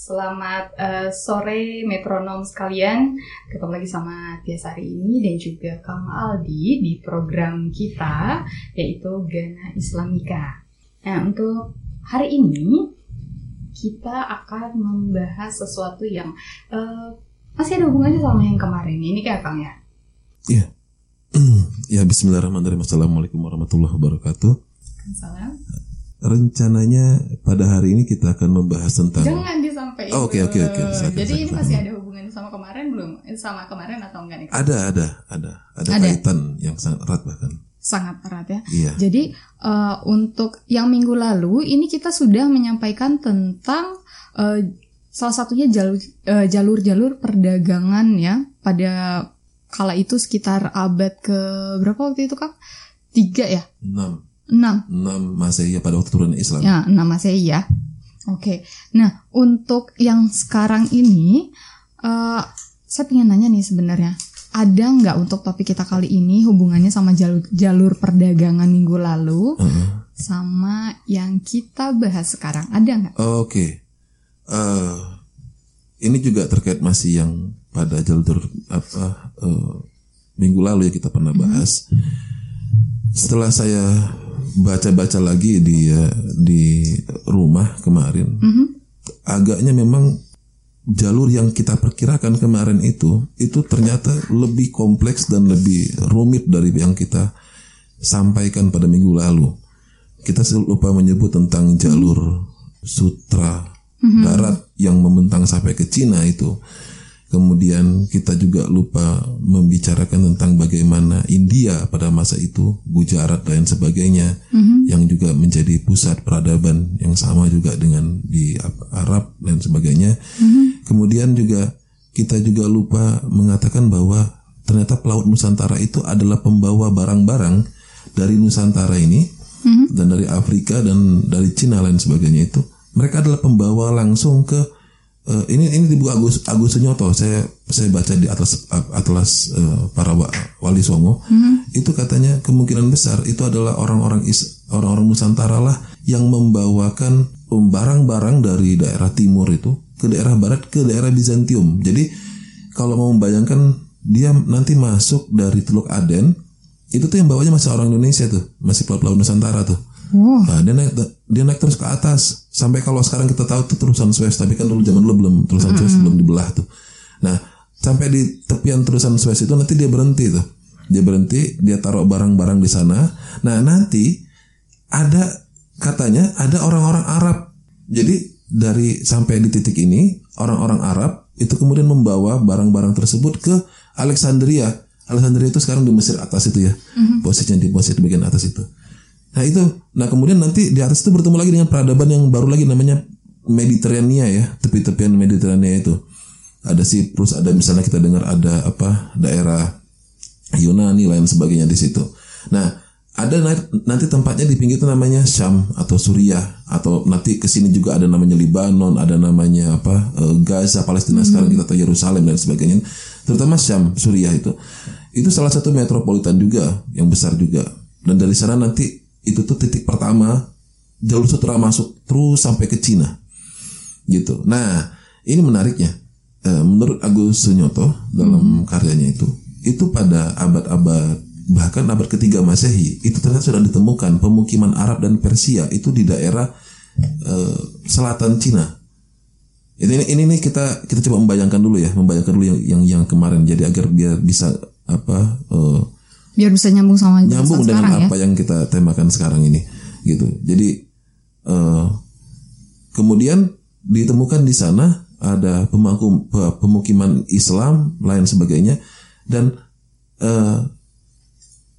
Selamat eh, sore metronom sekalian. Ketemu lagi sama Tias hari ini dan juga Kang Aldi di program kita yaitu Gana Islamika. Nah, untuk hari ini kita akan membahas sesuatu yang eh, masih ada hubungannya sama yang kemarin. Ini kayak Kang ya. Iya. ya Bismillahirrahmanirrahim. Assalamualaikum warahmatullahi wabarakatuh. Salam. Rencananya pada hari ini kita akan membahas tentang Jangan. Oh, oke, oke, oke. Jadi ini masih ada hubungannya sama kemarin belum? Eh, Sama kemarin atau enggak nih? Ada ada ada ada, Ada. kaitan yang sangat erat bahkan. Sangat erat ya. Iya. Jadi eh, untuk yang minggu lalu ini kita sudah menyampaikan tentang eh, salah satunya jalur jalur-jalur perdagangan ya pada kala itu sekitar abad ke berapa waktu itu kang? Tiga ya, 6 enam. 6 Masehi pada waktu turun Islam. Ya, enam Masehi ya. Oke. Nah, untuk yang sekarang ini, eh saya pengen nanya nih sebenarnya, ada nggak untuk topik kita kali ini hubungannya sama jalur, jalur perdagangan minggu lalu, Heeh. sama yang kita bahas sekarang? Ada nggak? Oke. Eh, ini juga terkait masih yang pada jalur apa eh, minggu lalu ya kita pernah bahas. Setelah saya baca-baca lagi di eh, di rumah kemarin, agaknya memang jalur yang kita perkirakan kemarin itu itu ternyata lebih kompleks dan lebih rumit dari yang kita sampaikan pada minggu lalu. Kita selalu lupa menyebut tentang jalur sutra darat yang membentang sampai ke Cina itu. Kemudian kita juga lupa membicarakan tentang bagaimana India pada masa itu, Gujarat dan sebagainya, yang juga menjadi pusat peradaban yang sama juga dengan di Arab dan sebagainya. Kemudian juga kita juga lupa mengatakan bahwa ternyata pelaut Nusantara itu adalah pembawa barang-barang dari Nusantara ini dan dari Afrika dan dari Cina lain sebagainya itu. Mereka adalah pembawa langsung ke eh, ini ini di buku Agus Agus Sunyoto saya saya baca di atlas atlas eh, para wa- wali songo. Itu katanya kemungkinan besar itu adalah orang-orang is- orang-orang Nusantara lah yang membawakan barang-barang dari daerah timur itu ke daerah barat ke daerah Bizantium. Jadi kalau mau membayangkan dia nanti masuk dari Teluk Aden itu tuh yang bawanya masih orang Indonesia tuh masih pelaut-pelaut Nusantara tuh Nah, dia naik dia naik terus ke atas sampai kalau sekarang kita tahu tuh terusan Suez tapi kan dulu zaman dulu belum terusan Suez belum dibelah tuh. Nah, sampai di tepian terusan Suez itu nanti dia berhenti tuh. Dia berhenti, dia taruh barang-barang di sana. Nah, nanti ada katanya ada orang-orang Arab. Jadi dari sampai di titik ini orang-orang Arab itu kemudian membawa barang-barang tersebut ke Alexandria. Alexandria itu sekarang di Mesir atas itu ya. Posisinya di posisi bagian atas itu. Nah itu, nah kemudian nanti di atas itu bertemu lagi dengan peradaban yang baru lagi namanya Mediterania ya, tepi-tepian Mediterania itu. Ada Siprus, ada misalnya kita dengar ada apa daerah Yunani lain sebagainya di situ. Nah ada na- nanti tempatnya di pinggir itu namanya Syam atau Suriah atau nanti ke sini juga ada namanya Libanon, ada namanya apa eh, Gaza, Palestina sekarang kita tahu Yerusalem dan sebagainya. Terutama Syam, Suriah itu. Itu salah satu metropolitan juga yang besar juga. Dan dari sana nanti itu tuh titik pertama jalur sutra masuk terus sampai ke Cina gitu. Nah, ini menariknya. Eh, menurut Agus Sunyoto dalam karyanya itu, itu pada abad-abad bahkan abad ketiga Masehi itu ternyata sudah ditemukan pemukiman Arab dan Persia itu di daerah eh, selatan Cina. Ini ini nih kita kita coba membayangkan dulu ya, membayangkan dulu yang yang, yang kemarin jadi agar biar bisa apa eh, Biar bisa nyambung sama nyambung dengan sekarang ya. apa yang kita temakan sekarang ini gitu. Jadi eh, kemudian ditemukan di sana ada pemangku pe- pemukiman Islam lain sebagainya dan eh,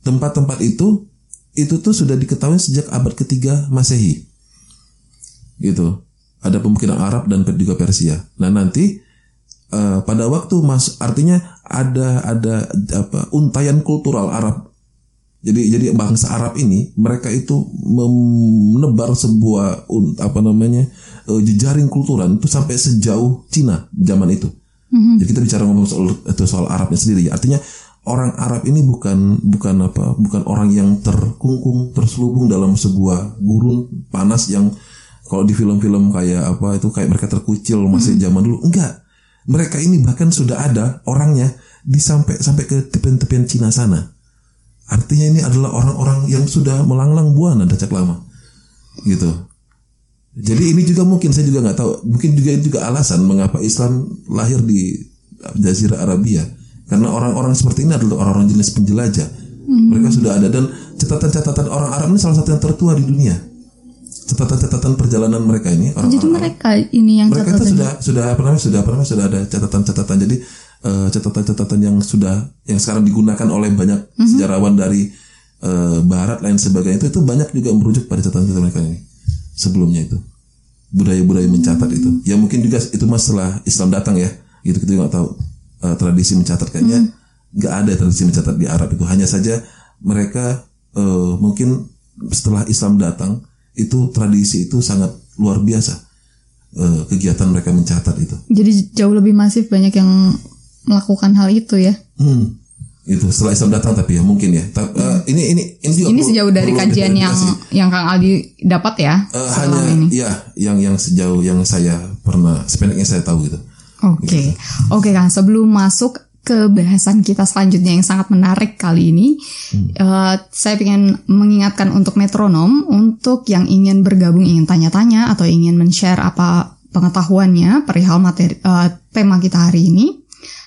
tempat-tempat itu itu tuh sudah diketahui sejak abad ketiga Masehi. Gitu. Ada pemukiman Arab dan juga Persia. Nah nanti eh, pada waktu mas artinya ada ada apa untayan kultural Arab. Jadi jadi bangsa Arab ini mereka itu menebar sebuah un- apa namanya eh, jejaring kultural itu sampai sejauh Cina zaman itu. Jadi kita bicara ngomong soal itu soal Arabnya sendiri. Artinya orang Arab ini bukan bukan apa bukan orang yang terkungkung terselubung dalam sebuah gurun panas yang kalau di film-film kayak apa itu kayak mereka terkucil masih zaman dulu. Enggak mereka ini bahkan sudah ada orangnya di sampai sampai ke tepian-tepian Cina sana Artinya ini adalah orang-orang yang sudah melanglang buana sejak lama. Gitu. Jadi ini juga mungkin saya juga nggak tahu, mungkin juga juga alasan mengapa Islam lahir di Jazirah Arabia. Karena orang-orang seperti ini adalah orang-orang jenis penjelajah. Mereka sudah ada dan catatan-catatan orang Arab ini salah satu yang tertua di dunia. Catatan-catatan perjalanan mereka ini orang Jadi mereka ini yang mereka itu sudah sudah apa namanya sudah apa namanya sudah ada catatan-catatan. Jadi eh, catatan-catatan yang sudah yang sekarang digunakan oleh banyak sejarawan dari eh, barat lain sebagainya itu itu banyak juga merujuk pada catatan-catatan mereka ini sebelumnya itu. Budaya-budaya mencatat itu. Ya mungkin juga itu masalah Islam datang ya gitu kita nggak tahu eh, tradisi mencatat kayaknya. Nggak ada tradisi mencatat di Arab itu. Hanya saja mereka eh, mungkin setelah Islam datang itu tradisi itu sangat luar biasa eh, kegiatan mereka mencatat itu. Jadi jauh lebih masif banyak yang melakukan hal itu ya. Hmm. Itu setelah Islam datang tapi ya mungkin ya. Ta- eh, ini ini ini juga Ini sejauh dari kajian yang yang Kang Aldi dapat ya selama hanya ini. ya yang yang sejauh yang saya pernah sependek yang saya tahu gitu. Oke, oke Kang. Sebelum masuk ke bahasan kita selanjutnya yang sangat menarik kali ini, eh, saya ingin mengingatkan untuk metronom, untuk yang ingin bergabung, ingin tanya-tanya atau ingin men-share apa pengetahuannya perihal materi eh, tema kita hari ini,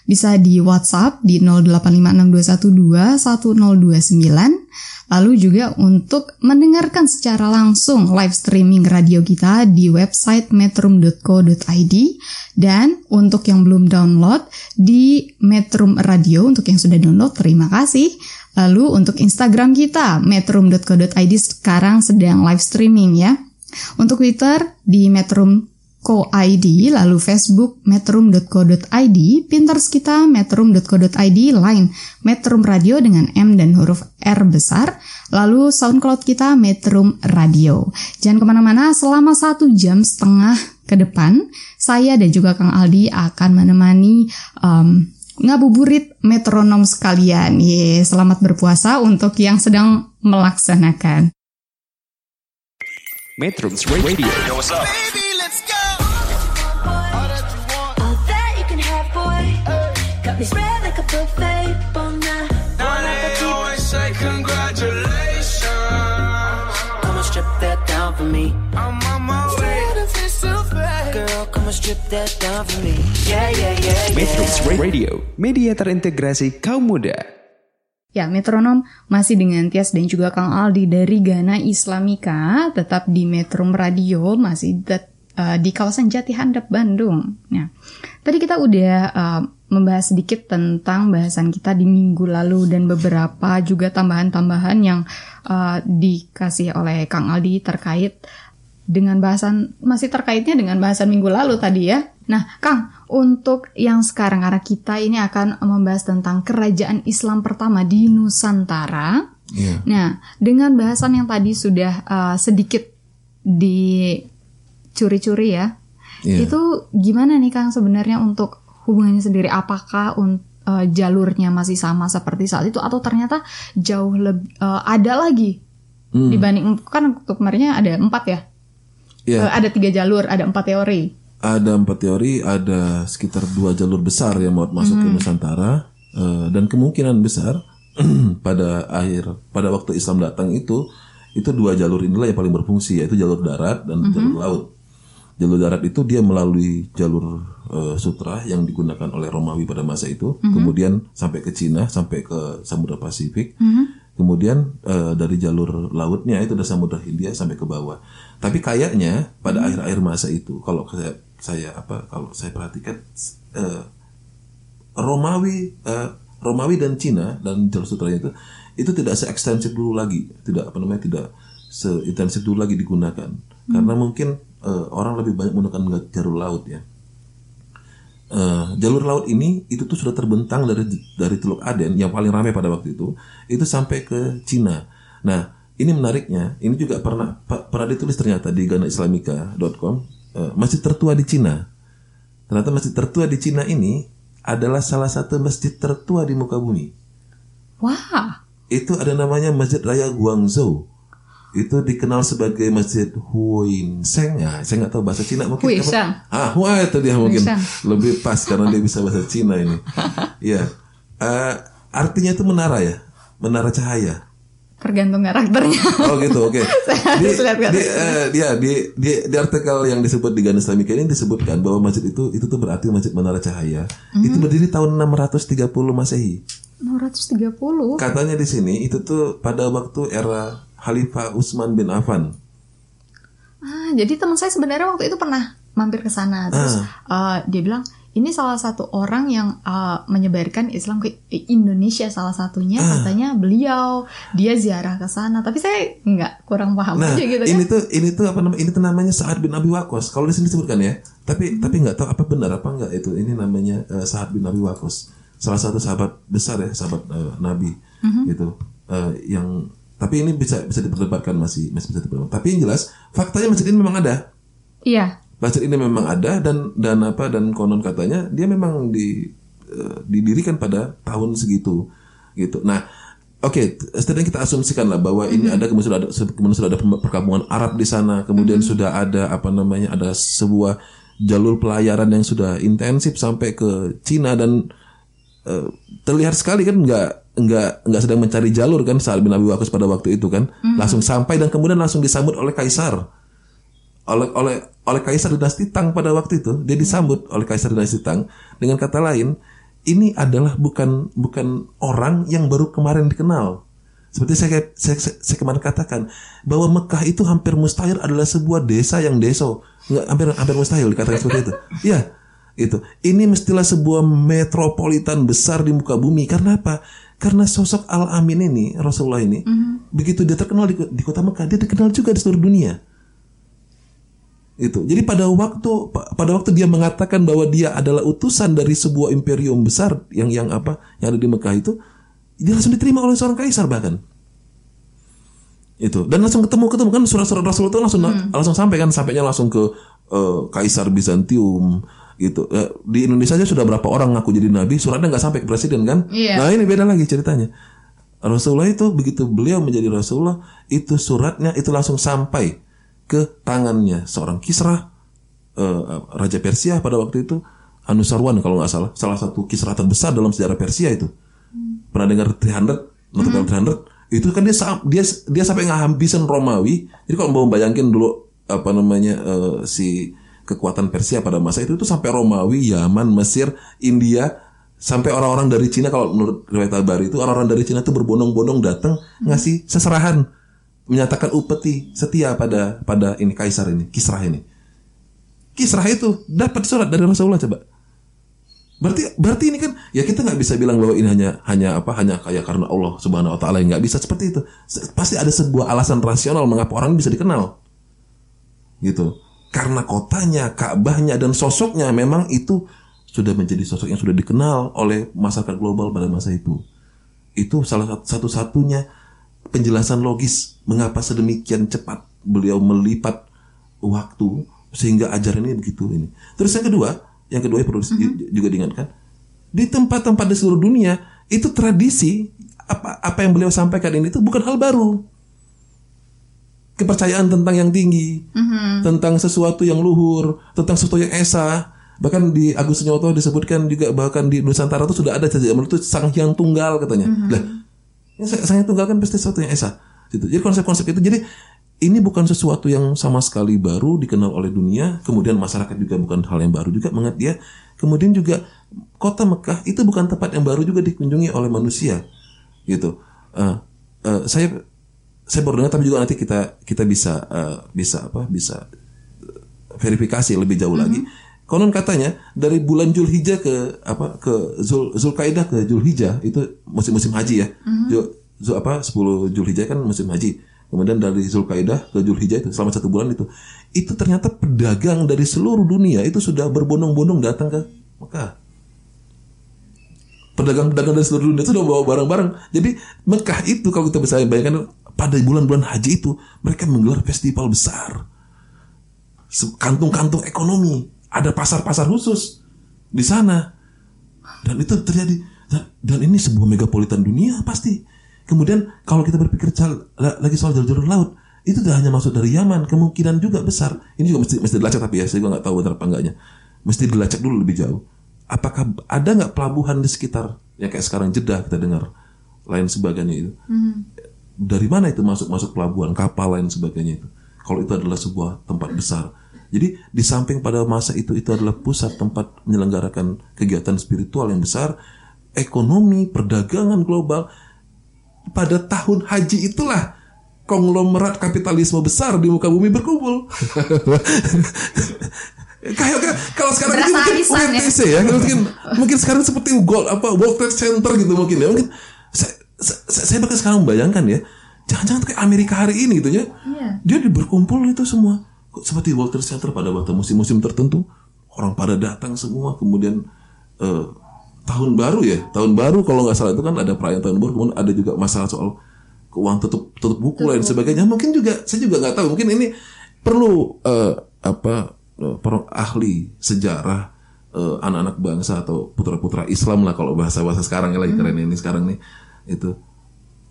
bisa di WhatsApp di 085621211029. Lalu juga untuk mendengarkan secara langsung live streaming radio kita di website metrum.co.id dan untuk yang belum download di Metrum Radio untuk yang sudah download terima kasih. Lalu untuk Instagram kita metrum.co.id sekarang sedang live streaming ya. Untuk Twitter di Metrum Co.id, lalu Facebook metrum.co.id, Pinterest kita metrum.co.id, Line Metrum Radio dengan M dan huruf R besar, lalu SoundCloud kita Metrum Radio. Jangan ke mana-mana, selama satu jam setengah ke depan, saya dan juga Kang Aldi akan menemani um, ngabuburit metronom sekalian. Ye, selamat berpuasa untuk yang sedang melaksanakan. Metrums Radio let's go. All Got me spread like a buffet. Bon Now they always say congratulations. Come and strip that down for me. I'm on my way. Girl, come and strip that down for me. Yeah, yeah, yeah, yeah. Metrums Radio Media terintegrasi kaum muda Ya, metronom masih dengan Tias dan juga Kang Aldi dari Ghana Islamika, tetap di Metrum Radio, masih tet- eh, di kawasan Jati Handap, Bandung. Nah, tadi kita udah eh, membahas sedikit tentang bahasan kita di minggu lalu dan beberapa juga tambahan-tambahan yang eh, dikasih oleh Kang Aldi terkait dengan bahasan masih terkaitnya dengan bahasan minggu lalu tadi ya. Nah, Kang, untuk yang sekarang karena kita ini akan membahas tentang kerajaan Islam pertama di Nusantara. Iya. Nah, dengan bahasan yang tadi sudah uh, sedikit dicuri-curi ya. Iya. Itu gimana nih Kang sebenarnya untuk hubungannya sendiri apakah un- uh, jalurnya masih sama seperti saat itu atau ternyata jauh lebih ada lagi Hmm. dibanding kan untuk kemarinnya ada empat ya Iya. Eh, ada tiga jalur, ada empat teori. Ada empat teori, ada sekitar dua jalur besar yang mau masuk ke Nusantara eh, dan kemungkinan besar pada akhir pada waktu Islam datang itu itu dua jalur inilah yang paling berfungsi yaitu jalur darat dan jalur laut. Jalur darat itu dia melalui jalur eh, sutra yang digunakan oleh Romawi pada masa itu, kemudian sampai ke Cina, sampai ke Samudra Pasifik. Kemudian eh, dari jalur lautnya itu dari Samudra Hindia sampai ke bawah. Tapi kayaknya pada akhir-akhir masa itu, kalau saya saya apa kalau saya perhatikan eh, Romawi eh, Romawi dan Cina dan jalur sutra itu itu tidak seekstensif dulu lagi, tidak apa namanya tidak seintensif dulu lagi digunakan. Karena mungkin eh, orang lebih banyak menggunakan jalur laut ya. Eh, jalur laut ini itu tuh sudah terbentang dari dari Teluk Aden yang paling ramai pada waktu itu itu sampai ke Cina. Nah ini menariknya, ini juga pernah pernah ditulis ternyata di ganaislamika.com eh, masjid tertua di Cina. Ternyata masjid tertua di Cina ini adalah salah satu masjid tertua di muka bumi. Wah, Itu ada namanya Masjid Raya Guangzhou. Itu dikenal sebagai Masjid Huin Seng. Ya, saya nggak tahu bahasa Cina mungkin. Hui. Ah, Hua itu dia mungkin lebih pas karena dia bisa bahasa Cina ini. Iya. Eh, artinya itu menara ya, menara cahaya. tergantung karakternya. Oh gitu, oke. Saya Di, harus lihat di, karakter. eh, dia di, di, di artikel yang disebut di Gana Islamika ini disebutkan bahwa masjid itu itu tuh berarti masjid menara cahaya. Mhm. Itu berdiri tahun 630 Masehi. 630. Katanya di sini itu tuh pada waktu era Khalifah Utsman bin Affan. Ah, jadi teman saya sebenarnya waktu itu pernah mampir ke sana. Terus Ah. eh, dia bilang ini salah satu orang yang eh, menyebarkan Islam ke Indonesia salah satunya Ah. katanya beliau dia ziarah ke sana. Tapi saya nggak kurang paham Nah, aja gitu ini kan. tuh ini tuh apa namanya? Ini tuh namanya Sa'ad bin Abi Waqqas. Kalau di sini disebutkan ya. Hmm. Tapi tapi nggak tahu apa benar apa enggak itu. Ini namanya eh, Sa'ad bin Abi Waqqas. Salah satu sahabat besar ya, sahabat eh, Nabi Hmm. gitu. Eh, yang tapi ini bisa bisa diperdebatkan masih masih bisa diperdebatkan. Tapi yang jelas faktanya masjid ini memang ada. Iya. Masjid ini memang ada dan dan apa dan konon katanya dia memang di eh, didirikan pada tahun segitu gitu. Nah, oke, setidaknya kita asumsikan lah bahwa ini ada kemudian sudah ada kemudian sudah ada perkampungan Arab di sana, kemudian sudah ada apa namanya ada sebuah jalur pelayaran yang sudah intensif sampai ke Cina dan eh, terlihat sekali kan nggak nggak nggak sedang mencari jalur kan saat bin Abi Waqqas pada waktu itu kan. Langsung sampai dan kemudian langsung disambut oleh kaisar. Oleh oleh oleh kaisar dinasti Tang pada waktu itu dia disambut oleh kaisar dinasti Tang. Dengan kata lain ini adalah bukan bukan orang yang baru kemarin dikenal. Seperti saya, saya, saya, saya kemarin katakan bahwa Mekah itu hampir mustahil adalah sebuah desa yang deso. Nggak hampir hampir mustahil dikatakan seperti itu. Iya itu. Ini mestilah sebuah metropolitan besar di muka bumi. Karena apa karena sosok Al Amin ini Rasulullah ini begitu dia terkenal di, di kota Mekah dia dikenal juga di seluruh dunia itu. Jadi pada waktu pa- pada waktu dia mengatakan bahwa dia adalah utusan dari sebuah imperium besar yang yang apa yang ada di Mekah itu, dia langsung diterima oleh seorang kaisar bahkan. Itu dan langsung ketemu ketemu kan surat-surat Rasul itu langsung langsung sampai kan sampainya langsung ke eh, kaisar Bizantium gitu. Eh, di Indonesia aja sudah berapa orang ngaku jadi nabi, suratnya nggak sampai ke presiden kan? Iya. Nah ini beda lagi ceritanya. Rasulullah itu begitu beliau menjadi Rasulullah itu suratnya itu langsung sampai ke tangannya seorang Kisra eh, Raja Persia pada waktu itu Anusarwan kalau nggak salah salah satu kisra terbesar dalam sejarah Persia itu pernah dengar 300 Notable 300 itu kan dia dia dia sampai ngabisin Romawi jadi kalau mau bayangin dulu apa namanya eh, si kekuatan Persia pada masa itu itu sampai Romawi Yaman Mesir India sampai orang-orang dari Cina. Kalau menurut riwayat Tabari itu orang-orang dari Cina itu berbondong-bondong datang ngasih seserahan menyatakan upeti setia pada pada ini kaisar ini Kisrah ini. Kisrah itu dapat surat dari Rasulullah coba. Berarti berarti ini kan ya kita nggak bisa bilang bahwa ini hanya hanya apa hanya kayak karena Allah Subhanahu Wa Taala nggak bisa seperti itu. Pasti ada sebuah alasan rasional mengapa orang bisa dikenal. Gitu karena kotanya Ka'bahnya dan sosoknya memang itu sudah menjadi sosok yang sudah dikenal oleh masyarakat global pada masa itu itu salah satu satu-satunya penjelasan logis mengapa sedemikian cepat beliau melipat waktu sehingga ajaran ini begitu ini. Terus yang kedua, yang kedua yang perlu di- juga diingatkan di tempat-tempat di seluruh dunia itu tradisi apa apa yang beliau sampaikan ini itu bukan hal baru. Kepercayaan tentang yang tinggi, tentang sesuatu yang luhur, tentang sesuatu yang esa. Bahkan di Agus Nyoto disebutkan juga bahkan di Nusantara itu sudah ada zaman itu sang hyang tunggal katanya. Lah, yang sang hyang tunggal kan pasti sesuatu yang esa. Gitu. Jadi konsep-konsep itu jadi ini bukan sesuatu yang sama sekali baru dikenal oleh dunia, kemudian masyarakat juga bukan hal yang baru juga mengat dia. Kemudian juga kota Mekah itu bukan tempat yang baru juga dikunjungi oleh manusia, gitu. Eh, eh, saya saya baru dengar tapi juga nanti kita kita bisa eh, bisa apa bisa verifikasi lebih jauh lagi. Konon katanya dari bulan Julhijjah ke apa ke Zul Zulkaidah ke Julhijjah itu musim-musim haji ya. Zul, Zul- apa 10 Julhijjah kan musim haji. Kemudian dari Zulkaidah ke Julhijjah itu selama satu bulan itu itu ternyata pedagang dari seluruh dunia itu sudah berbondong-bondong datang ke Mekah. Pedagang-pedagang dari seluruh dunia itu udah bawa barang-barang. Jadi Mekah itu kalau kita bisa bayangkan pada bulan-bulan haji itu mereka menggelar festival besar. Kantung-kantung ekonomi, ada pasar-pasar khusus di sana. Dan itu terjadi dan, dan ini sebuah megapolitan dunia pasti. Kemudian kalau kita berpikir cal- la- lagi soal jalur-jalur laut, itu tidak hanya masuk dari Yaman, kemungkinan juga besar. Ini juga mesti mesti dilacak tapi ya saya juga nggak tahu benar apa enggaknya. Mesti dilacak dulu lebih jauh. Apakah ada nggak pelabuhan di sekitar yang kayak sekarang Jeddah kita dengar lain sebagainya itu? Dari mana itu masuk masuk pelabuhan kapal lain sebagainya itu? Kalau itu adalah sebuah tempat besar. Jadi di samping pada masa itu itu adalah pusat tempat menyelenggarakan kegiatan spiritual yang besar, ekonomi, perdagangan global. Pada tahun haji itulah konglomerat kapitalisme besar di muka bumi berkumpul. Kayak kalau sekarang Berasa ini mungkin ya. Ya, mungkin mungkin sekarang seperti Gold apa World Trade Center gitu mungkin ya. Mungkin saya, saya, saya bahkan sekarang membayangkan ya, jangan-jangan kayak Amerika hari ini gitu ya. Iya. Dia di- berkumpul itu semua. Seperti Trade Center pada waktu musim-musim tertentu orang pada datang semua kemudian eh, tahun baru ya tahun baru kalau nggak salah itu kan ada perayaan tahun baru kemudian ada juga masalah soal keuangan tutup tutup buku lain sebagainya. Mungkin juga saya juga nggak tahu mungkin ini perlu eh, apa eh, para ahli sejarah eh, anak-anak bangsa atau putra-putra Islam lah kalau bahasa-bahasa sekarang ya lagi keren ini sekarang nih itu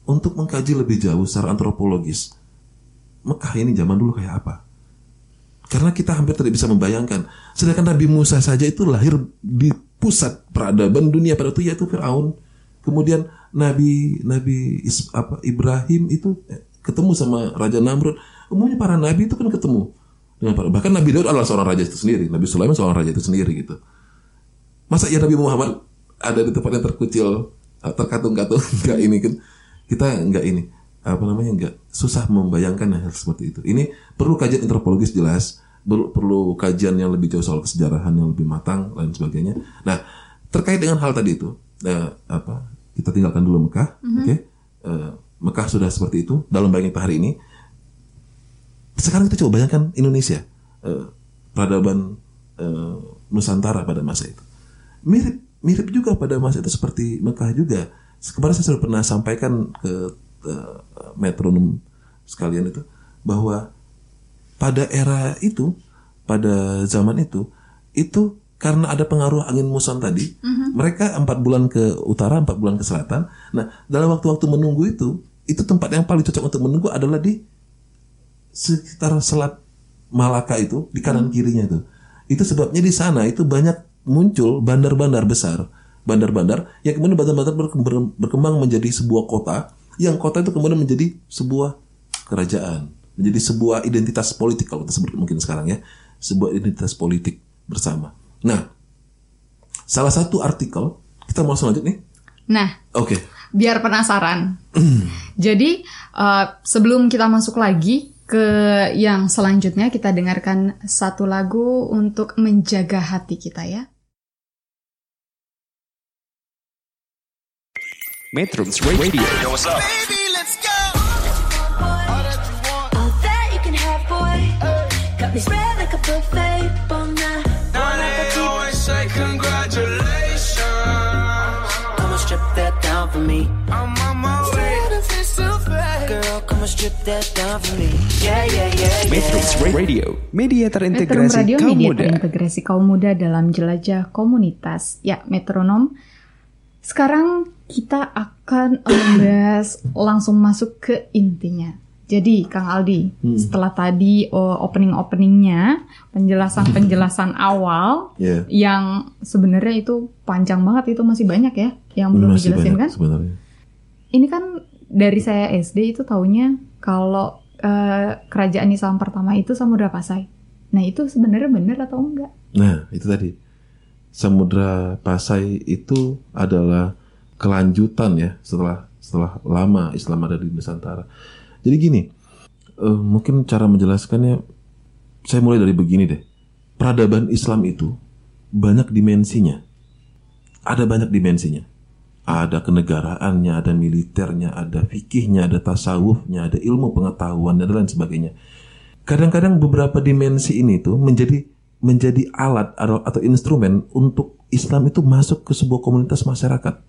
untuk mengkaji lebih jauh secara antropologis Mekah ini zaman dulu kayak apa karena kita hampir tidak bisa membayangkan. Sedangkan Nabi Musa saja itu lahir di pusat peradaban dunia pada itu yaitu Firaun. Kemudian Nabi Nabi Is- apa Ibrahim itu eh, ketemu sama Raja Namrud. Umumnya para nabi itu kan ketemu dengan para, bahkan Nabi Daud adalah seorang raja itu sendiri. Nabi Sulaiman seorang raja itu sendiri gitu. Masa ya Nabi Muhammad ada di tempat yang terkucil, terkatung-katung enggak ini kan kita enggak ini apa namanya enggak susah membayangkan hal seperti itu. Ini perlu kajian antropologis jelas, perlu, perlu kajian yang lebih jauh soal kesejarahan yang lebih matang lain sebagainya. Nah, terkait dengan hal tadi itu, eh, apa kita tinggalkan dulu Mekah, oke? Eh, Mekah sudah seperti itu dalam bayangan kita hari ini. Sekarang kita coba bayangkan Indonesia, eh, peradaban eh, Nusantara pada masa itu. Mirip mirip juga pada masa itu seperti Mekah juga. Kemarin saya sudah pernah sampaikan ke eh, metronom sekalian itu bahwa pada era itu, pada zaman itu, itu karena ada pengaruh angin muson tadi, mereka empat bulan ke utara, empat bulan ke selatan. Nah, dalam waktu-waktu menunggu itu, itu tempat yang paling cocok untuk menunggu adalah di sekitar selat Malaka itu, di kanan kirinya itu. Itu sebabnya di sana itu banyak muncul bandar-bandar besar, bandar-bandar yang kemudian bandar-bandar berkembang, menjadi sebuah kota, yang kota itu kemudian menjadi sebuah kerajaan, menjadi sebuah identitas politik kalau kita sebut mungkin sekarang ya, sebuah identitas politik bersama. Nah, salah satu artikel kita mau langsung lanjut nih. Nah, Oke, biar penasaran. Jadi eh, sebelum kita masuk lagi ke yang selanjutnya kita dengarkan satu lagu untuk menjaga hati kita ya. Metrums Radio All that you can have, boy. Got me spread like a buffet. Bon night. Now they always say congratulations. Come and strip that down for me. I'm on my way. Girl, come and strip that down for me. Yeah, yeah, yeah, yeah. Metrums Radio Media Metronom terintegrasi Radio kaum Media muda terintegrasi kaum muda dalam jelajah komunitas. Ya, Metronom. Sekarang kita akan membahas langsung masuk ke intinya. Jadi, Kang Aldi, setelah tadi oh, opening-openingnya, penjelasan-penjelasan awal ya. yang sebenarnya itu panjang banget itu masih banyak ya yang belum Masih dijelasin banyak kan? sebenarnya. Ini kan dari saya SD itu taunya kalau eh, kerajaan Islam pertama itu Samudra Pasai. Nah itu sebenarnya benar atau enggak? Nah, itu tadi. Samudra Pasai itu adalah kelanjutan ya setelah setelah lama Islam ada di Nusantara. Jadi gini, eh, mungkin cara menjelaskannya saya mulai dari begini deh. Peradaban Islam itu banyak dimensinya. Ada banyak dimensinya. Ada kenegaraannya, ada militernya, ada fikihnya, ada tasawufnya, ada ilmu pengetahuan dan lain sebagainya. Kadang-kadang beberapa dimensi ini tuh menjadi menjadi alat atau, instrumen untuk Islam itu masuk ke sebuah komunitas masyarakat.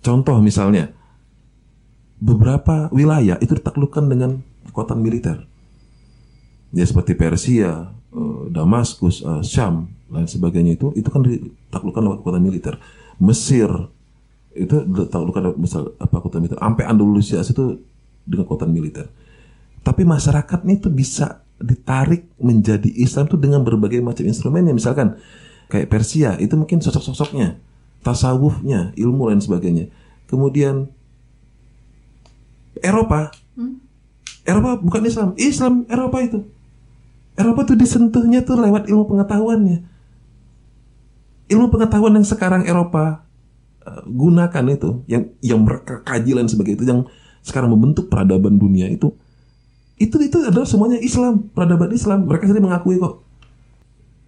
Contoh misalnya, beberapa wilayah itu ditaklukkan dengan kekuatan militer. Ya seperti Persia, eh, Damaskus, eh, Syam, lain sebagainya itu itu kan ditaklukkan lewat kekuatan militer. Mesir itu ditaklukkan misal apa kekuatan militer. Sampai Andalusia itu dengan kekuatan militer. Tapi masyarakatnya itu bisa ditarik menjadi Islam itu dengan berbagai macam instrumennya. Misalkan kayak Persia itu mungkin sosok-sosoknya, tasawufnya, ilmu dan sebagainya. Kemudian Eropa, Eropa bukan Islam, Islam Eropa itu. Eropa tuh disentuhnya tuh lewat ilmu pengetahuannya. Ilmu pengetahuan yang sekarang Eropa eh, gunakan itu, yang yang mereka kaji dan sebagainya itu, yang sekarang membentuk peradaban dunia itu, itu itu adalah semuanya Islam, peradaban Islam. Mereka sendiri mengakui kok.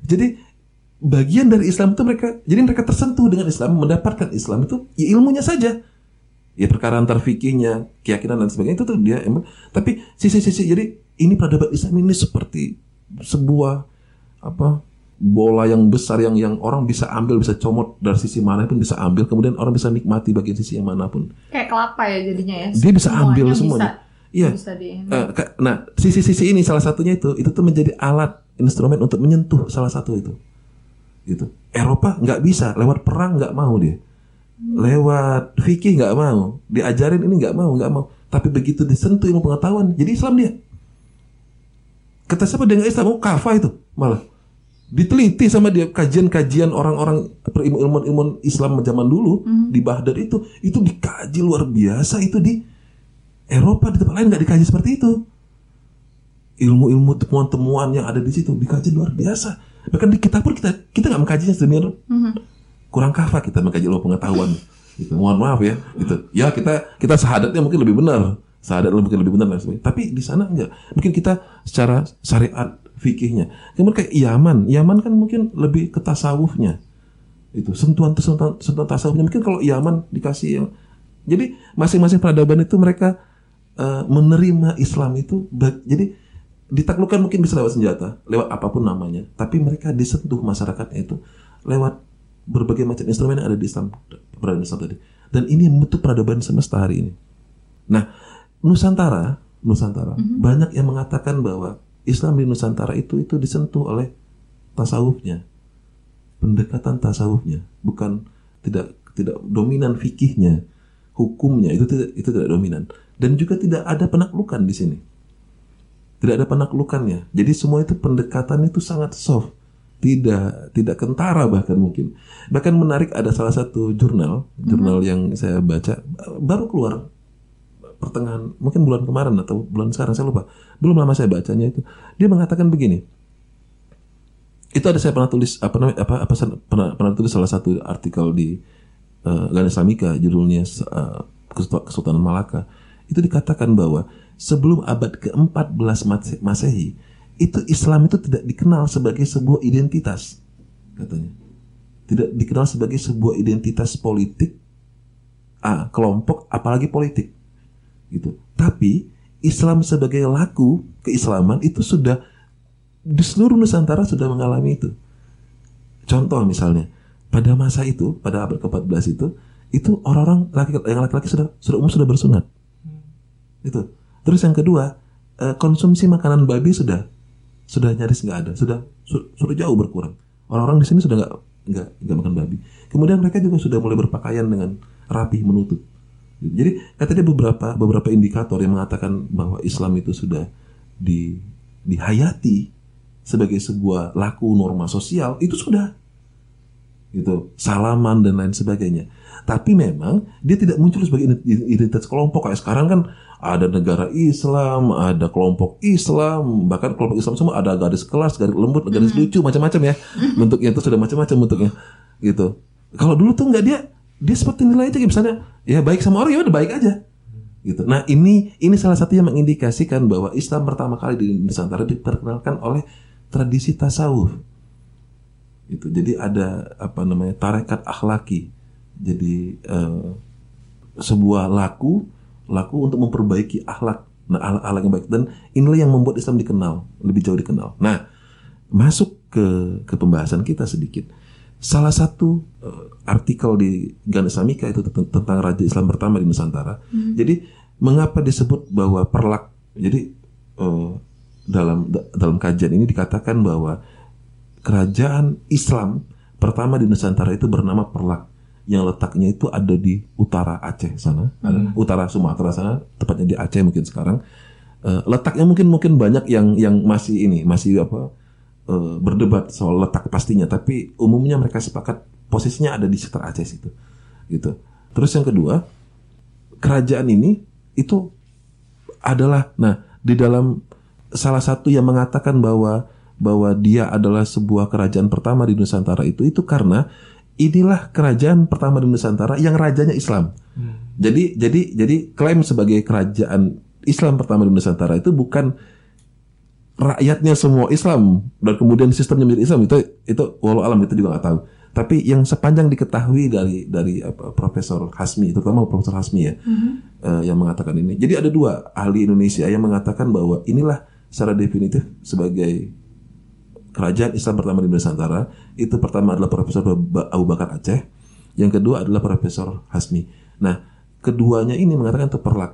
Jadi bagian dari Islam itu mereka, jadi mereka tersentuh dengan Islam, mendapatkan Islam itu ya ilmunya saja. Ya perkara antar fikihnya, keyakinan dan sebagainya itu tuh dia emang. Tapi sisi-sisi jadi ini peradaban Islam ini seperti sebuah apa bola yang besar yang yang orang bisa ambil bisa comot dari sisi mana pun bisa ambil kemudian orang bisa nikmati bagian sisi yang mana pun Kayak kelapa ya jadinya ya. dia bisa ambil Semuanya semuanya Bisa, iya. Bisa di ka- nah sisi-sisi ini salah satunya itu itu tuh menjadi alat instrumen untuk menyentuh salah satu itu. Gitu. Eropa nggak bisa lewat perang nggak mau dia. Lewat fikih nggak mau diajarin ini nggak mau nggak mau. Tapi begitu disentuh ilmu pengetahuan jadi Islam dia. Kata siapa dengan Islam? Oh kafah itu malah. Diteliti sama dia kajian-kajian orang-orang ilmuwan-ilmuwan Islam zaman dulu di Baghdad itu itu dikaji luar biasa itu di Eropa di tempat lain nggak dikaji seperti itu. Ilmu-ilmu temuan-temuan yang ada di situ dikaji luar biasa. Bahkan di kita pun kita kita nggak mengkajinya sedemikian kurang kafah kita mengkaji ilmu pengetahuan. Gitu. mohon maaf ya gitu. Ya kita kita sahadatnya mungkin lebih benar. Sahadat mungkin lebih benar dan sebagainya. Tapi di sana enggak mungkin kita secara syariat fikihnya. Kemudian kayak Yaman. Yaman kan mungkin lebih ke tasawufnya. Itu sentuhan sentuhan, sentuhan tasawufnya. Mungkin kalau Yaman dikasih yang jadi masing-masing peradaban itu mereka eh, menerima Islam itu jadi ditaklukkan mungkin bisa lewat senjata lewat apa pun namanya. Tapi mereka disentuh masyarakatnya itu lewat berbagai macam instrumen yang ada di Islam peradaban Islam tadi. Dan ini membentuk peradaban semesta hari ini. Nah Nusantara Nusantara banyak yang mengatakan bahwa Islam di Nusantara itu itu disentuh oleh tasawufnya. Pendekatan tasawufnya bukan tidak tidak dominan fikihnya hukumnya itu tidak itu tidak dominan dan juga tidak ada penaklukan di sini. Tidak ada penaklukannya. Jadi semua itu pendekatan itu sangat soft. Tidak tidak kentara bahkan mungkin. Bahkan menarik ada salah satu jurnal jurnal yang saya baca baru keluar pertengahan mungkin bulan kemarin atau bulan sekarang saya lupa. Belum lama saya bacanya itu. Dia mengatakan begini. Itu ada saya pernah tulis apa namanya apa apa pernah pernah tulis salah satu artikel di uh, Gana Islamika judulnya uh, Kesulta- Kesultanan Malaka itu dikatakan bahwa sebelum abad ke-14 Mase- Masehi itu Islam itu tidak dikenal sebagai sebuah identitas katanya tidak dikenal sebagai sebuah identitas politik ah, kelompok apalagi politik gitu tapi Islam sebagai laku keislaman itu sudah di seluruh Nusantara sudah mengalami itu. Contoh misalnya, pada masa itu, pada abad ke-14 itu, itu orang-orang laki yang laki-laki sudah sudah umum sudah bersunat. Itu. Terus yang kedua, eh, konsumsi makanan babi sudah sudah nyaris nggak ada, sudah su- sudah jauh berkurang. Orang-orang di sini sudah nggak nggak nggak makan babi. Kemudian mereka juga sudah mulai berpakaian dengan rapi menutup. Jadi katanya beberapa beberapa indikator yang mengatakan bahwa Islam itu sudah di dihayati sebagai sebuah laku norma sosial itu sudah gitu salaman dan lain sebagainya tapi memang dia tidak muncul sebagai ident- identitas kelompok. Kayak sekarang kan ada negara Islam ada kelompok Islam bahkan kelompok Islam semua ada garis kelas garis lembut garis lucu macam-macam ya. Bentuknya itu sudah macam-macam bentuknya. Gitu. Kalau dulu tuh nggak dia dia seperti nilai aja kayak misalnya ya baik sama orang ya udah baik aja. Gitu. Nah ini ini salah satu yang mengindikasikan bahwa Islam pertama kali di Nusantara diperkenalkan oleh tradisi tasawuf. Itu jadi ada apa namanya tarekat akhlaki. Jadi eh, sebuah laku laku untuk memperbaiki akhlak. Nah akhlak, akhlak yang baik dan inilah yang membuat Islam dikenal lebih jauh dikenal. Nah masuk ke ke pembahasan kita sedikit. salah satu eh, artikel di Gana Samika itu tent- tentang Raja Islam pertama di Nusantara. Jadi mengapa disebut bahwa perlak? Jadi eh, dalam da- dalam kajian ini dikatakan bahwa kerajaan Islam pertama di Nusantara itu bernama Perlak yang letaknya itu ada di utara Aceh sana, ada utara Sumatera sana, tepatnya di Aceh mungkin sekarang. Eh, letaknya mungkin mungkin banyak yang yang masih ini masih apa eh, berdebat soal letak pastinya, tapi umumnya mereka sepakat posisinya ada di sekitar Aceh situ, gitu. Terus yang kedua, kerajaan ini itu adalah nah di dalam salah satu yang mengatakan bahwa bahwa dia adalah sebuah kerajaan pertama di Nusantara itu itu karena inilah kerajaan pertama di Nusantara yang rajanya Islam. Jadi jadi jadi klaim sebagai kerajaan Islam pertama di Nusantara itu bukan rakyatnya semua Islam dan kemudian sistemnya menjadi Islam itu itu walau alam itu juga nggak tahu. Tapi yang sepanjang diketahui dari dari apa, Profesor Hasmi, terutama Profesor Hasmi ya, eh, yang mengatakan ini. Jadi ada dua ahli Indonesia yang mengatakan bahwa inilah secara definitif sebagai kerajaan Islam pertama di Nusantara. Itu pertama adalah Profesor Abu Bakar Aceh, yang kedua adalah Profesor Hasmi. Nah, keduanya ini mengatakan itu perlak.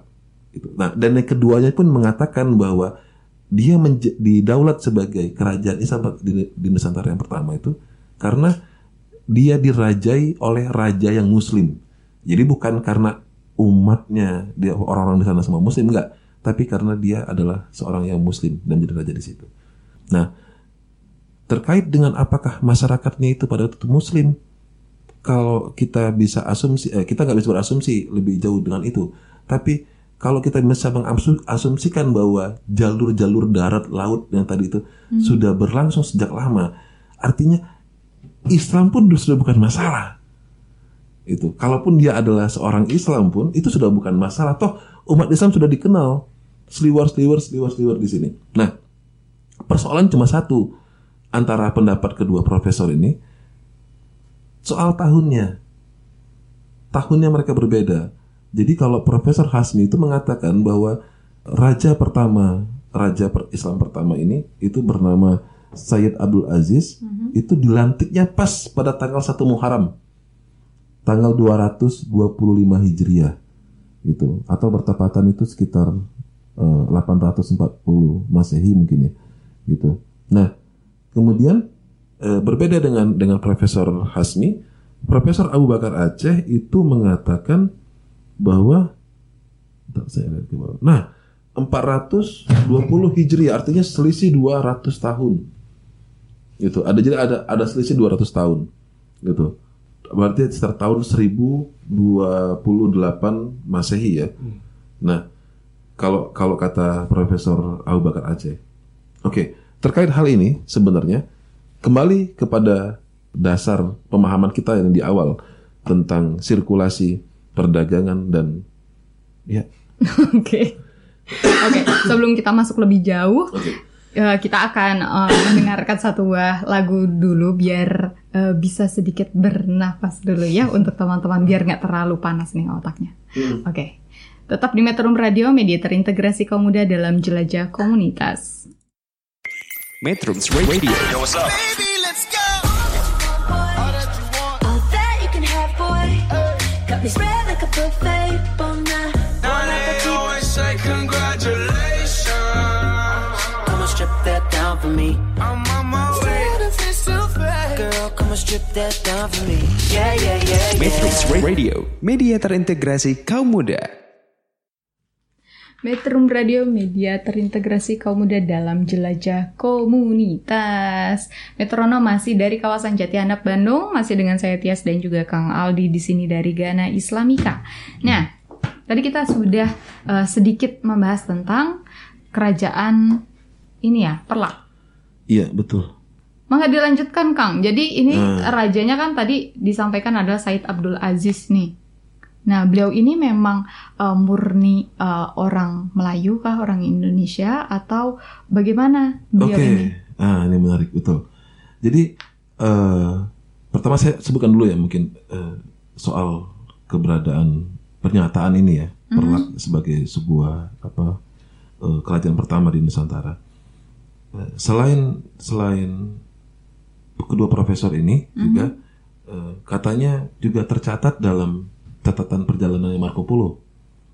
Itu. Nah, dan yang keduanya pun mengatakan bahwa dia didaulat sebagai kerajaan Islam di, di Nusantara yang pertama itu karena dia dirajai oleh raja yang muslim. Jadi bukan karena umatnya dia orang-orang di sana semua muslim enggak, tapi karena dia adalah seorang yang muslim dan jadi raja di situ. Nah, terkait dengan apakah masyarakatnya itu pada waktu itu muslim, kalau kita bisa asumsi, eh, kita nggak bisa berasumsi lebih jauh dengan itu. Tapi kalau kita bisa mengasumsikan bahwa jalur-jalur darat laut yang tadi itu sudah berlangsung sejak lama, artinya Islam pun sudah bukan masalah. Itu, kalaupun dia adalah seorang Islam pun itu sudah bukan masalah. Toh umat Islam sudah dikenal seliwar, seliwar, seliwar, seliwar di sini. Nah, persoalan cuma satu antara pendapat kedua profesor ini soal tahunnya. Tahunnya mereka berbeda. Jadi kalau Profesor Hasmi itu mengatakan bahwa raja pertama, raja per- Islam pertama ini itu bernama Sayyid Abdul Aziz, itu dilantiknya pas pada tanggal 1 Muharram. Tanggal 225 Hijriah. Gitu. Atau bertepatan itu sekitar eh, 840 Masehi mungkin ya. Gitu. Nah, kemudian eh, berbeda dengan dengan Profesor Hasmi, Profesor Abu Bakar Aceh itu mengatakan bahwa Bentar, saya lihat ke bawah. Nah, 420 Hijriah artinya selisih 200 tahun. Gitu. Ada jadi ada ada selisih 200 tahun. Gitu. Berarti sekitar tahun 1028 Masehi ya. Nah, kalau kalau kata Profesor Abu Bakar Aceh. Oke, terkait hal ini sebenarnya kembali kepada dasar pemahaman kita yang di awal tentang sirkulasi perdagangan dan ya Oke. Oke, sebelum kita masuk lebih jauh, eh, kita akan eh, mendengarkan satu buah lagu dulu biar eh, bisa sedikit bernafas dulu ya untuk teman-teman biar nggak terlalu panas nih otaknya. Oke. Tetap di Metro Radio, media terintegrasi kaum muda dalam jelajah komunitas. Metrums Radio Baby, let's go. All that you can have, boy. Got me spread like a buffet. Bon Now they always say congratulations. Come and strip that down for me. I'm on my way. Girl, come and strip that down for me. Yeah, yeah, yeah, yeah. Metrums Radio Media terintegrasi kaum muda Metro Radio, media terintegrasi kaum muda dalam jelajah komunitas. Metronom masih dari kawasan Jati Handap Bandung, masih dengan saya Tias dan juga Kang Aldi di sini dari Ghana Islamika. Nah, tadi kita sudah eh, sedikit membahas tentang kerajaan ini ya, Perlak. iya betul. Maka dilanjutkan Kang. Jadi ini Hmm. rajanya kan tadi disampaikan adalah Said Abdul Aziz nih. Nah, beliau ini memang eh, murni eh, orang Melayu kah, orang Indonesia atau bagaimana beliau Oke, ini? ah ini menarik betul. Jadi eh pertama saya sebutkan dulu ya mungkin eh, soal keberadaan pernyataan ini ya Perlak sebagai sebuah apa eh, kerajaan pertama di Nusantara. Selain selain kedua profesor ini juga eh, katanya juga tercatat dalam catatan perjalanan Marco Polo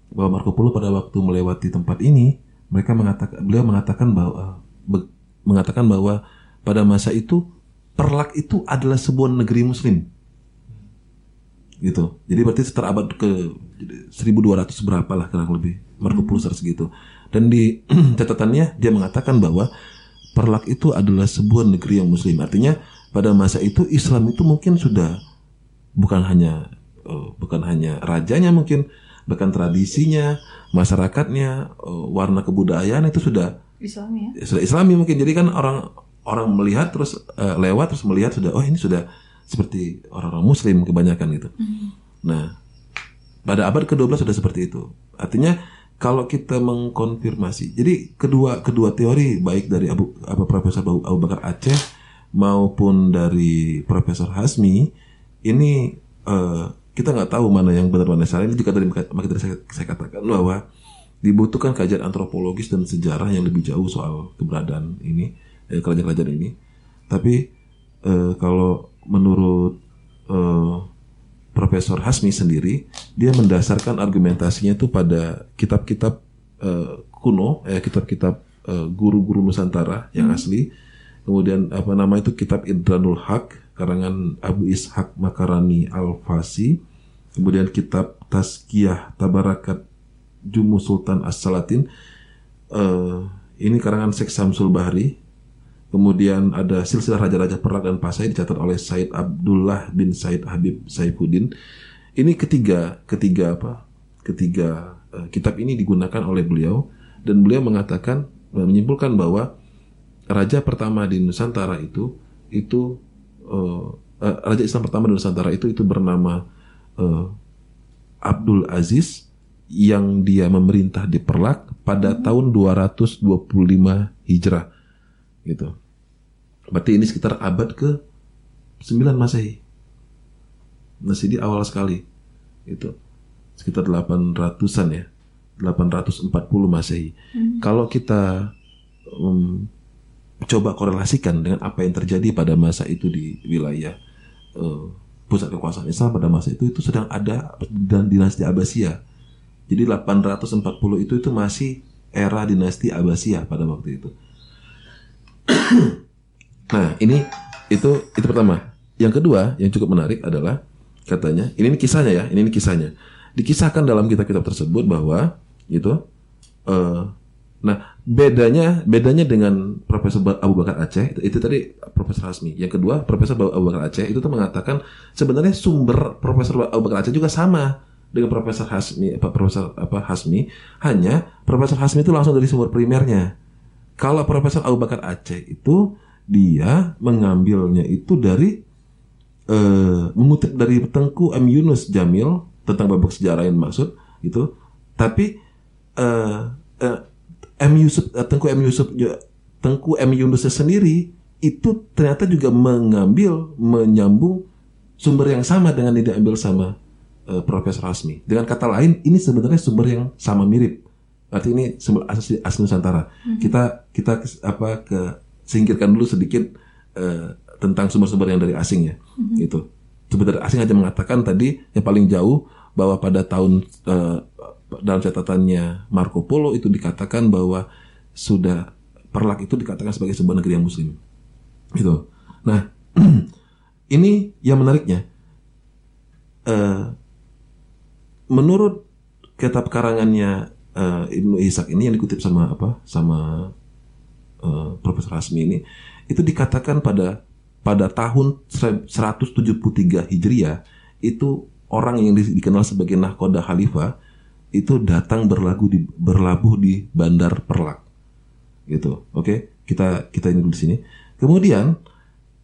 bahwa Marco Polo pada waktu melewati tempat ini mereka mengatakan beliau mengatakan bahwa be- mengatakan bahwa pada masa itu Perlak itu adalah sebuah negeri Muslim gitu. Jadi berarti sekitar abad ke 1200 berapa lah kurang lebih. Marco Polo sekitar segitu. Dan di catatannya dia mengatakan bahwa Perlak itu adalah sebuah negeri yang muslim. Artinya pada masa itu Islam itu mungkin sudah bukan hanya eh, bukan hanya rajanya mungkin bahkan tradisinya, masyarakatnya, eh, warna kebudayaan itu sudah Islam ya. ya, sudah Islami mungkin jadi kan orang orang melihat terus eh, lewat terus melihat sudah oh ini sudah seperti orang-orang Muslim kebanyakan gitu. Nah pada abad ke-12 sudah seperti itu. Artinya kalau kita mengkonfirmasi, jadi kedua kedua teori baik dari Abu apa Profesor Abu, Abu Bakar Aceh maupun dari Profesor Hasmi ini eh, kita nggak tahu mana yang benar mana yang salah. Ini juga tadi maka tadi saya, saya katakan bahwa dibutuhkan kajian antropologis dan sejarah yang lebih jauh soal keberadaan ini eh, kerajaan-kerajaan ini. Tapi eh, kalau menurut eh, Profesor Hasmi sendiri, dia mendasarkan argumentasinya itu pada kitab-kitab eh, kuno, eh, kitab-kitab eh, guru-guru Nusantara yang asli. Kemudian apa nama itu kitab Idranul Haq karangan Abu Ishaq Makarani Al-Fasi. Kemudian kitab Tazkiyah Tabarakat Jumu Sultan As-Salatin. Eh, ini karangan Syekh Samsul Bahri. Kemudian ada silsilah raja-raja Perak dan Pasai dicatat oleh Said Abdullah bin Said Habib Saifuddin. Ini ketiga ketiga apa? Ketiga eh, kitab ini digunakan oleh beliau dan beliau mengatakan menyimpulkan bahwa raja pertama di Nusantara itu itu eh, raja Islam pertama di Nusantara itu itu bernama eh, Abdul Aziz yang dia memerintah di Perlak pada tahun 225 Hijrah gitu. Berarti ini sekitar abad ke 9 Masehi. Masih di awal sekali. Itu sekitar 800-an ya. 840 Masehi. Kalau kita um, coba korelasikan dengan apa yang terjadi pada masa itu di wilayah eh, pusat kekuasaan Islam pada masa itu itu sedang ada dan dinasti Abbasiyah. Jadi 840 itu itu masih era dinasti Abbasiyah pada waktu itu. Nah, ini itu itu pertama. Yang kedua, yang cukup menarik adalah katanya, ini, ini kisahnya ya, ini, ini kisahnya. Dikisahkan dalam kitab-kitab tersebut bahwa itu eh nah, bedanya bedanya dengan Profesor Abu Bakar Aceh itu, tadi Profesor Hasmi. Yang kedua, Profesor Abu Bakar Aceh itu tuh mengatakan sebenarnya sumber Profesor Abu Bakar Aceh juga sama dengan Profesor Hasmi, apa Profesor apa Hasmi, hanya Profesor Hasmi itu langsung dari sumber primernya. Kalau Profesor Abu Bakar Aceh itu dia mengambilnya itu dari eh, mengutip dari Tengku M Yunus Jamil tentang babak sejarah yang maksud itu, tapi eh, eh, M Yusuf eh, Tengku M Yusuf Tengku M Yunus sendiri itu ternyata juga mengambil menyambung sumber yang sama dengan yang diambil sama eh, Profesor Hasmi. Dengan kata lain, ini sebenarnya sumber yang sama mirip. Arti ini sumber asli, asli Nusantara. Kita kita apa ke singkirkan dulu sedikit eh, tentang sumber-sumber yang dari asing ya. Gitu. Sumber dari asing aja mengatakan tadi yang paling jauh bahwa pada tahun eh, dalam catatannya Marco Polo itu dikatakan bahwa sudah Perlak itu dikatakan sebagai sebuah negeri yang muslim. Gitu. Nah, ini yang menariknya eh, menurut kitab karangannya eh, Ibnu Ishaq ini yang dikutip sama apa sama eh, Profesor Hasmi ini itu dikatakan pada pada tahun 173 Hijriah itu orang yang di- dikenal sebagai nahkoda khalifah itu datang berlagu di berlabuh di Bandar Perlak. Gitu. Oke? Kita kita ini dulu di sini. Kemudian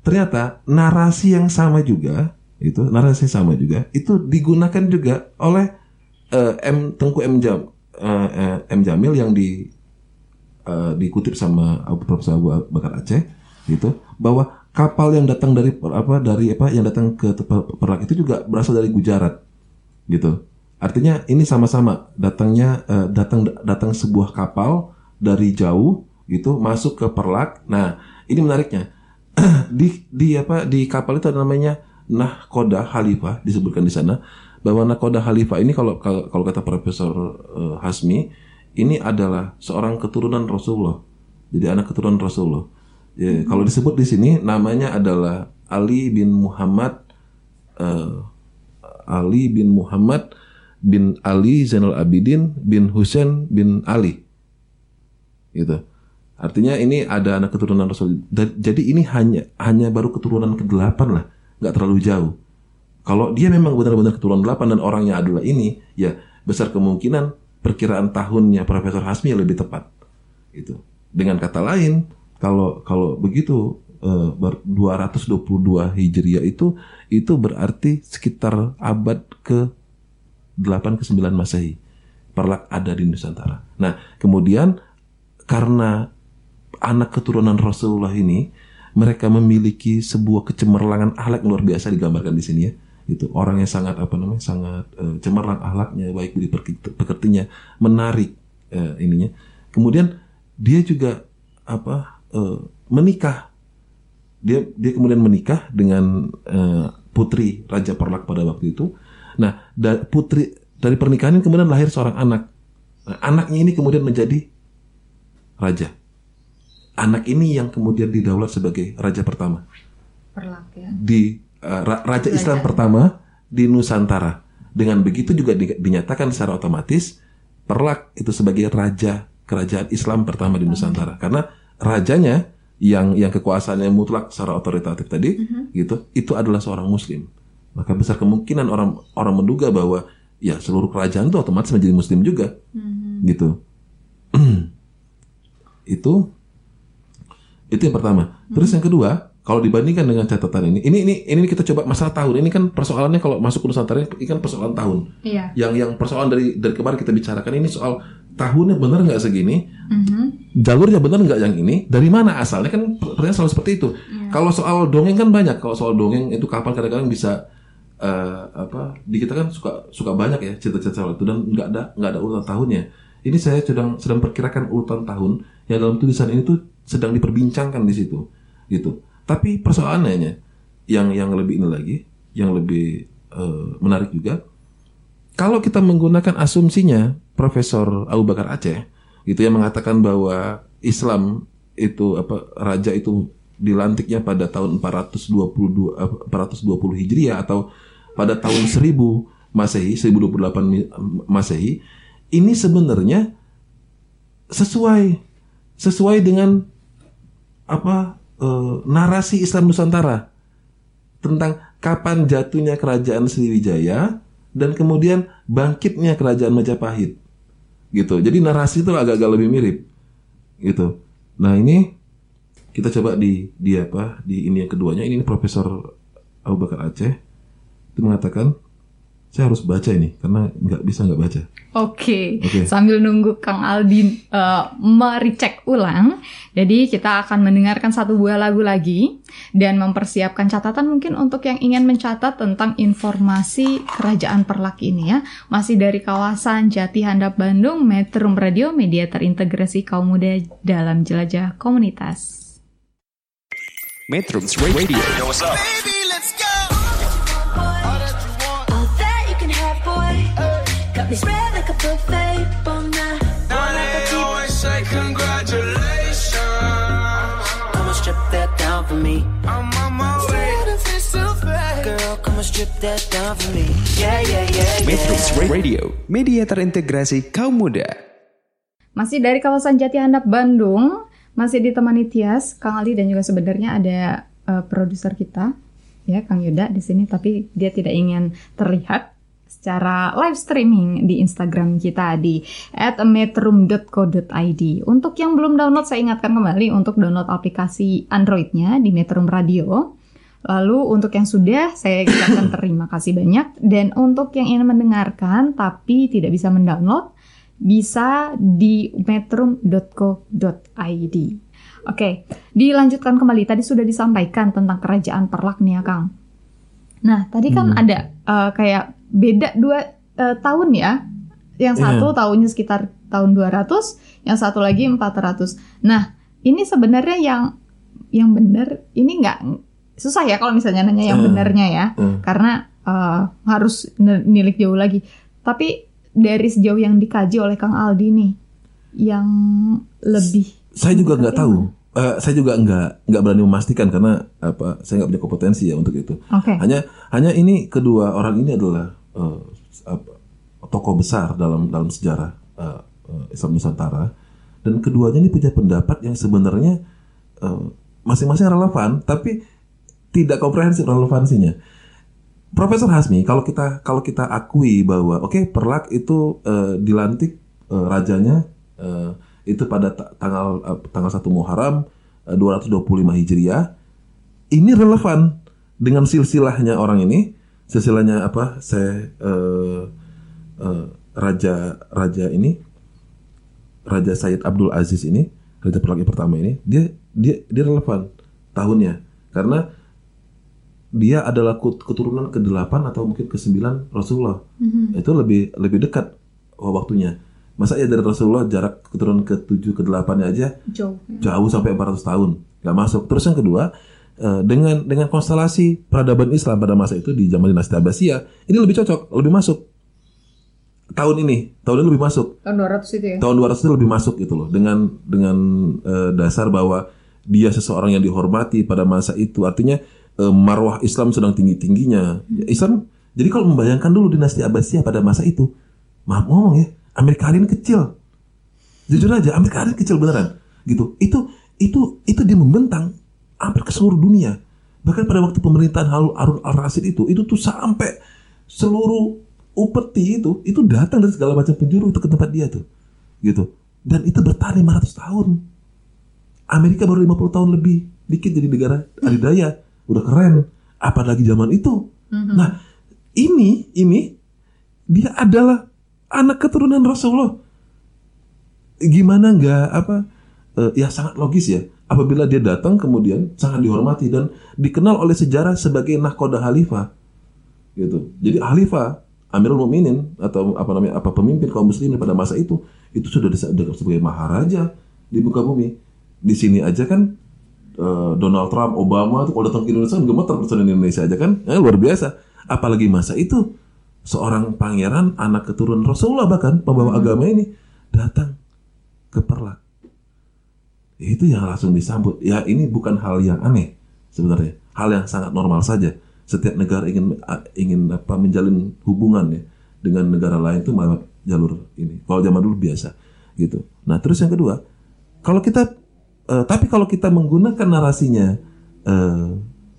ternyata narasi yang sama juga itu narasi yang sama juga itu digunakan juga oleh eh, M Tengku M Jam eh, M Jamil yang di eh, dikutip sama Profesor Abu Bakar Aceh gitu bahwa kapal yang datang dari apa dari apa yang datang ke Perak itu juga berasal dari Gujarat gitu artinya ini sama-sama datangnya eh, datang datang sebuah kapal dari jauh gitu masuk ke Perlak nah ini menariknya di di apa di kapal itu ada namanya nahkoda khalifah disebutkan di sana bahwa nahkoda khalifah ini kalau kalau kata Profesor eh, Hasmi ini adalah seorang keturunan Rasulullah. Jadi anak keturunan Rasulullah. Ya, Kalau disebut di sini namanya adalah Ali bin Muhammad eh, Ali bin Muhammad bin Ali Zainal Abidin bin Husain bin Ali. Gitu. Artinya ini ada anak keturunan Rasul. Jadi ini hanya hanya baru keturunan ke-8 lah, nggak terlalu jauh. Kalau dia memang benar-benar keturunan 8 dan orangnya adalah ini, ya besar kemungkinan perkiraan tahunnya Profesor Hasmi lebih tepat. Itu. Dengan kata lain, kalau kalau begitu eh, ber- 222 Hijriah itu itu berarti sekitar abad ke 8 ke 9 Masehi. Perlak ada di Nusantara. Nah, kemudian karena anak keturunan Rasulullah ini mereka memiliki sebuah kecemerlangan akhlak luar biasa digambarkan di sini ya itu orang yang sangat apa namanya sangat eh, cemerlang akhlaknya baik budi pekertinya menarik eh, ininya kemudian dia juga apa eh, menikah dia dia kemudian menikah dengan eh, putri raja Perlak pada waktu itu nah da- putri dari pernikahan ini kemudian lahir seorang anak Nah, anaknya ini kemudian menjadi raja anak ini yang kemudian didaulat sebagai raja pertama Perlak ya. di uh, ra- raja Islam pertama di Nusantara. Dengan begitu juga di- dinyatakan secara otomatis Perlak itu sebagai raja kerajaan Islam pertama di Nusantara. Karena rajanya yang yang kekuasaannya mutlak secara otoritatif tadi gitu itu adalah seorang muslim. Maka besar kemungkinan orang orang menduga bahwa ya seluruh kerajaan itu otomatis menjadi muslim juga. Gitu. itu itu yang pertama. Terus yang kedua, kalau dibandingkan dengan catatan ini, ini ini ini kita coba masalah tahun. Ini kan persoalannya kalau masuk ke Nusantara ini kan persoalan tahun. Iya. Yang yang persoalan dari dari kemarin kita bicarakan ini soal tahunnya benar nggak segini, Mhm. jalurnya benar nggak yang ini, dari mana asalnya kan pertanyaan selalu seperti itu. Kalau soal dongeng kan banyak. Kalau soal dongeng itu kapan kadang-kadang bisa eh, apa di kita kan suka suka banyak ya cerita-cerita itu dan nggak ada nggak ada urutan tahunnya. Ini saya sedang sedang perkirakan urutan tahun yang dalam tulisan ini tuh sedang diperbincangkan di situ gitu. Tapi persoalannya yang yang lebih ini lagi, yang lebih eh, menarik juga kalau kita menggunakan asumsinya Profesor Abu Bakar Aceh gitu yang mengatakan bahwa Islam itu apa raja itu dilantiknya pada tahun 422 eh, 420 Hijriah atau pada tahun 1000 Masehi 1028 mi- Masehi ini sebenarnya sesuai sesuai dengan apa eh, narasi Islam Nusantara tentang kapan jatuhnya kerajaan Sriwijaya dan kemudian bangkitnya kerajaan Majapahit. Gitu. Jadi narasi itu agak-agak lebih mirip. Gitu. Nah, ini kita coba di di apa? Di ini yang keduanya ini Profesor Abu Bakar Aceh itu mengatakan saya harus baca ini karena nggak bisa nggak baca. Oke, Oke. sambil nunggu Kang Aldi eh, mericek ulang, jadi kita akan mendengarkan satu buah lagu lagi dan mempersiapkan catatan mungkin untuk yang ingin mencatat tentang informasi kerajaan Perlak ini ya, masih dari kawasan Jati Handap Bandung, Metro Radio, media terintegrasi kaum muda dalam jelajah komunitas. Metro Radio. All that you can have, boy. Got me spread like a buffet. Bon night. Now they always say congratulations. Come and strip that down for me. I'm on my way. Girl, come and strip that down for me. Yeah, yeah, yeah, Metro yeah. Radio. Media terintegrasi kaum muda. Masih dari kawasan Jati Handap Bandung, masih ditemani Tias, Kang Ali dan juga sebenarnya ada eh, produser kita, ya Kang Yuda di sini, tapi dia tidak ingin terlihat secara live streaming di Instagram kita di @metrum.co.id. Untuk yang belum download, saya ingatkan kembali untuk download aplikasi Androidnya di Metrum Radio. Lalu untuk yang sudah, saya ucapkan terima kasih banyak. Dan untuk yang ingin mendengarkan tapi tidak bisa mendownload, bisa di metrum.co.id. Oke, dilanjutkan kembali. Tadi sudah disampaikan tentang kerajaan Perlak nih ya, Kang. Nah, tadi kan ada eh, kayak beda dua eh, tahun ya. Yang satu tahunnya sekitar tahun 200, yang satu lagi 400. Nah, ini sebenarnya yang yang benar ini nggak susah ya kalau misalnya nanya yang Hmm. benarnya ya, Hmm. karena eh, harus nilik jauh lagi. Tapi dari sejauh yang dikaji oleh Kang Aldi nih, yang lebih Saya juga nggak tahu. Eh, saya juga nggak nggak berani memastikan karena apa? Saya nggak punya kompetensi ya untuk itu. Oke. Hanya hanya ini kedua orang ini adalah eh, apa, tokoh besar dalam dalam sejarah eh, Islam Nusantara dan keduanya ini punya pendapat yang sebenarnya eh, masing-masing relevan tapi tidak komprehensif relevansinya. Profesor Hasmi, kalau kita kalau kita akui bahwa oke Perlak itu eh, dilantik eh, rajanya eh, itu pada ta- tanggal eh, tanggal 1 Muharram eh, 225 Hijriah. Ini relevan dengan silsilahnya orang ini, silsilahnya apa? Saya eh, eh, raja raja ini Raja Said Abdul Aziz ini, Raja Perlak yang pertama ini, dia dia dia relevan tahunnya karena dia adalah keturunan ke-8 atau mungkin ke-9 Rasulullah. Itu lebih lebih dekat waktunya. Masa ya dari Rasulullah jarak keturunan ke-7 ke-8 aja jauh. jauh sampai 400 tahun nggak masuk. Terus yang kedua eh, dengan dengan konstelasi peradaban Islam pada masa itu di zaman dinasti Abbasiyah ini lebih cocok, lebih masuk. Tahun ini, tahun ini lebih masuk. Tahun 200 itu ya. Tahun 200 itu lebih masuk gitu loh dengan dengan eh, dasar bahwa dia seseorang yang dihormati pada masa itu. Artinya eh, marwah Islam sedang tinggi-tingginya. Ya, Islam jadi kalau membayangkan dulu dinasti Abbasiyah pada masa itu, maaf ngomong ya, Amerika hari ini kecil. Jujur aja, Amerika hari ini kecil beneran. Gitu. Itu itu itu dia membentang hampir ke seluruh dunia. Bahkan pada waktu pemerintahan Harun Harun al-Rasyid itu, itu tuh sampai seluruh upeti itu itu datang dari segala macam penjuru itu ke tempat dia tuh. Gitu. Dan itu bertahan 500 tahun. Amerika baru 50 tahun lebih dikit jadi negara adidaya. Udah keren. Apalagi zaman itu. Nah, ini ini dia adalah anak keturunan Rasulullah. Gimana nggak apa eh, ya sangat logis ya apabila dia datang kemudian sangat dihormati dan dikenal oleh sejarah sebagai nahkoda khalifah gitu. Jadi khalifah Amirul Mukminin atau apa namanya apa pemimpin kaum muslimin pada masa itu itu sudah dianggap sebagai maharaja di muka bumi. Di sini aja kan eh, Donald Trump, Obama tuh kalau datang ke Indonesia gemeter presiden Indonesia aja kan Eh, luar biasa. Apalagi masa itu seorang pangeran anak keturunan Rasulullah bahkan pembawa agama ini datang ke Perlak. Itu yang langsung disambut. Ya ini bukan hal yang aneh sebenarnya. Hal yang sangat normal saja. Setiap negara ingin ingin apa menjalin hubungan ya dengan negara lain itu lewat jalur ini. Kalau zaman dulu biasa gitu. Nah terus yang kedua, kalau kita eh, tapi kalau kita menggunakan narasinya eh,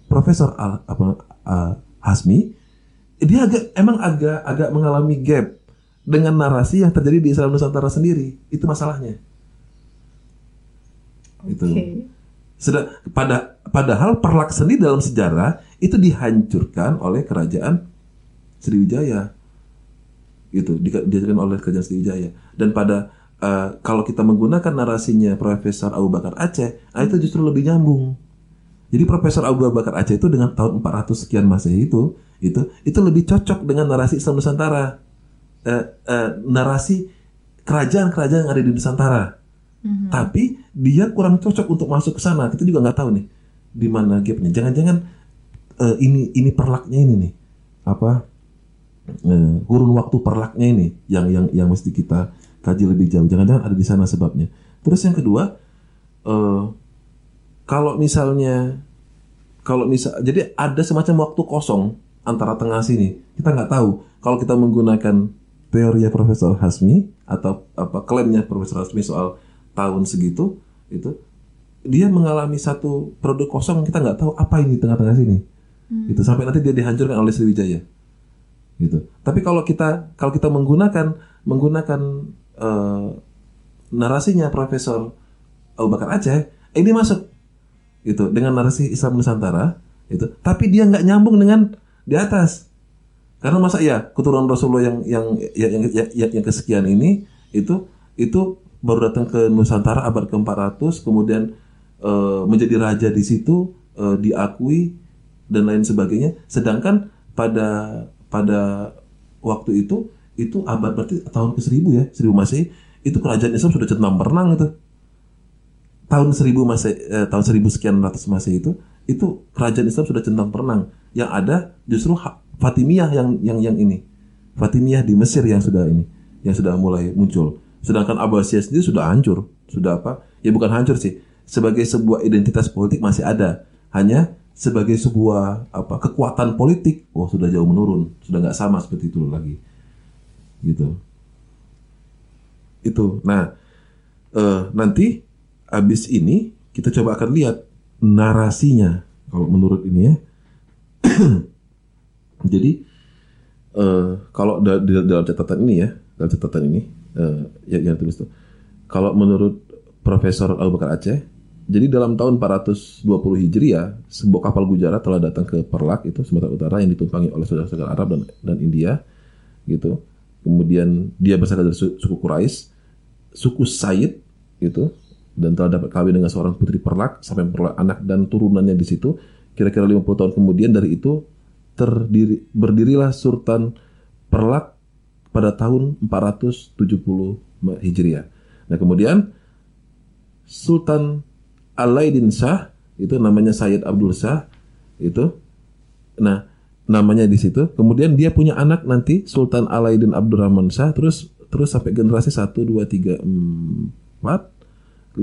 Profesor Al, apa eh, Hasmi, dia agak emang agak agak mengalami gap dengan narasi yang terjadi di Islam Nusantara sendiri. Itu masalahnya. Itu. Oke. Sedang, pada padahal Perlak sendiri dalam sejarah itu dihancurkan oleh kerajaan Sriwijaya. Di- dihancurkan oleh kerajaan Sriwijaya. Dan pada eh, kalau kita menggunakan narasinya Profesor Abu Bakar Aceh, ah, itu justru lebih nyambung. Jadi Profesor Abu Bakar Aceh itu dengan tahun 400 sekian Masehi itu, itu itu lebih cocok dengan narasi Islam Nusantara. Eh, eh, narasi kerajaan-kerajaan yang ada di Nusantara. Tapi dia kurang cocok untuk masuk ke sana. Kita juga nggak tahu nih di mana gapnya. Jangan-jangan eh, ini ini perlaknya ini nih apa eh, kurun waktu perlaknya ini yang yang yang mesti kita kaji lebih jauh. Jangan-jangan ada di sana sebabnya. Terus yang kedua, eh, kalau misalnya kalau misal jadi ada semacam waktu kosong antara tengah sini. Kita nggak tahu kalau kita menggunakan teori Profesor Hasmi atau apa klaimnya Profesor Hasmi soal tahun segitu itu dia mengalami satu produk kosong kita nggak tahu apa ini di tengah-tengah sini itu sampai nanti dia dihancurkan oleh Sriwijaya gitu tapi kalau kita kalau kita menggunakan menggunakan eh, narasinya Profesor Abu Bakar Aceh ini masuk. Gitu dengan narasi Islam Nusantara itu tapi dia nggak nyambung dengan di atas. Karena masa ya keturunan Rasulullah yang yang yang yang, yang, yang kesekian ini itu itu baru datang ke Nusantara abad ke-400 kemudian eh, menjadi raja di situ eh, diakui dan lain sebagainya. Sedangkan pada pada waktu itu itu abad berarti tahun ke-1000 ya 1000 Masehi itu kerajaan Islam sudah centang berenang itu tahun 1000 Masehi eh, tahun 1000 sekian ratus Masehi itu itu kerajaan Islam sudah centang perenang. Yang ada justru Fatimiyah yang yang yang ini. Fatimiyah di Mesir yang sudah ini, yang sudah mulai muncul. Sedangkan Abbasiyah sendiri sudah hancur, sudah apa? Ya bukan hancur sih. Sebagai sebuah identitas politik masih ada. Hanya sebagai sebuah apa kekuatan politik, oh sudah jauh menurun, sudah nggak sama seperti itu lagi. Gitu. Itu. Nah, eh, nanti abis ini kita coba akan lihat narasinya kalau menurut ini ya. Jadi eh, kalau di dalam catatan ini ya, dalam catatan ini eh, yang, yang tulis tuh, kalau menurut Profesor Abu Bakar Aceh, jadi dalam tahun 420 Hijriah, sebuah kapal Gujarat telah datang ke Perlak itu Sumatera Utara yang ditumpangi oleh saudara-saudara Arab dan, dan India, gitu. Kemudian dia berasal dari su- suku Quraisy, suku Said, gitu, dan telah dapat kawin dengan seorang putri Perlak sampai memperoleh anak dan turunannya di situ. Kira-kira 50 tahun kemudian dari itu terdiri berdirilah Sultan Perlak pada tahun 470 Hijriah. Nah, kemudian Sultan Alaidin Shah itu namanya Sayyid Abdul Shah itu nah namanya di situ. Kemudian dia punya anak nanti Sultan Alaidin Abdurrahman Shah terus terus sampai generasi 1 2 3 4 5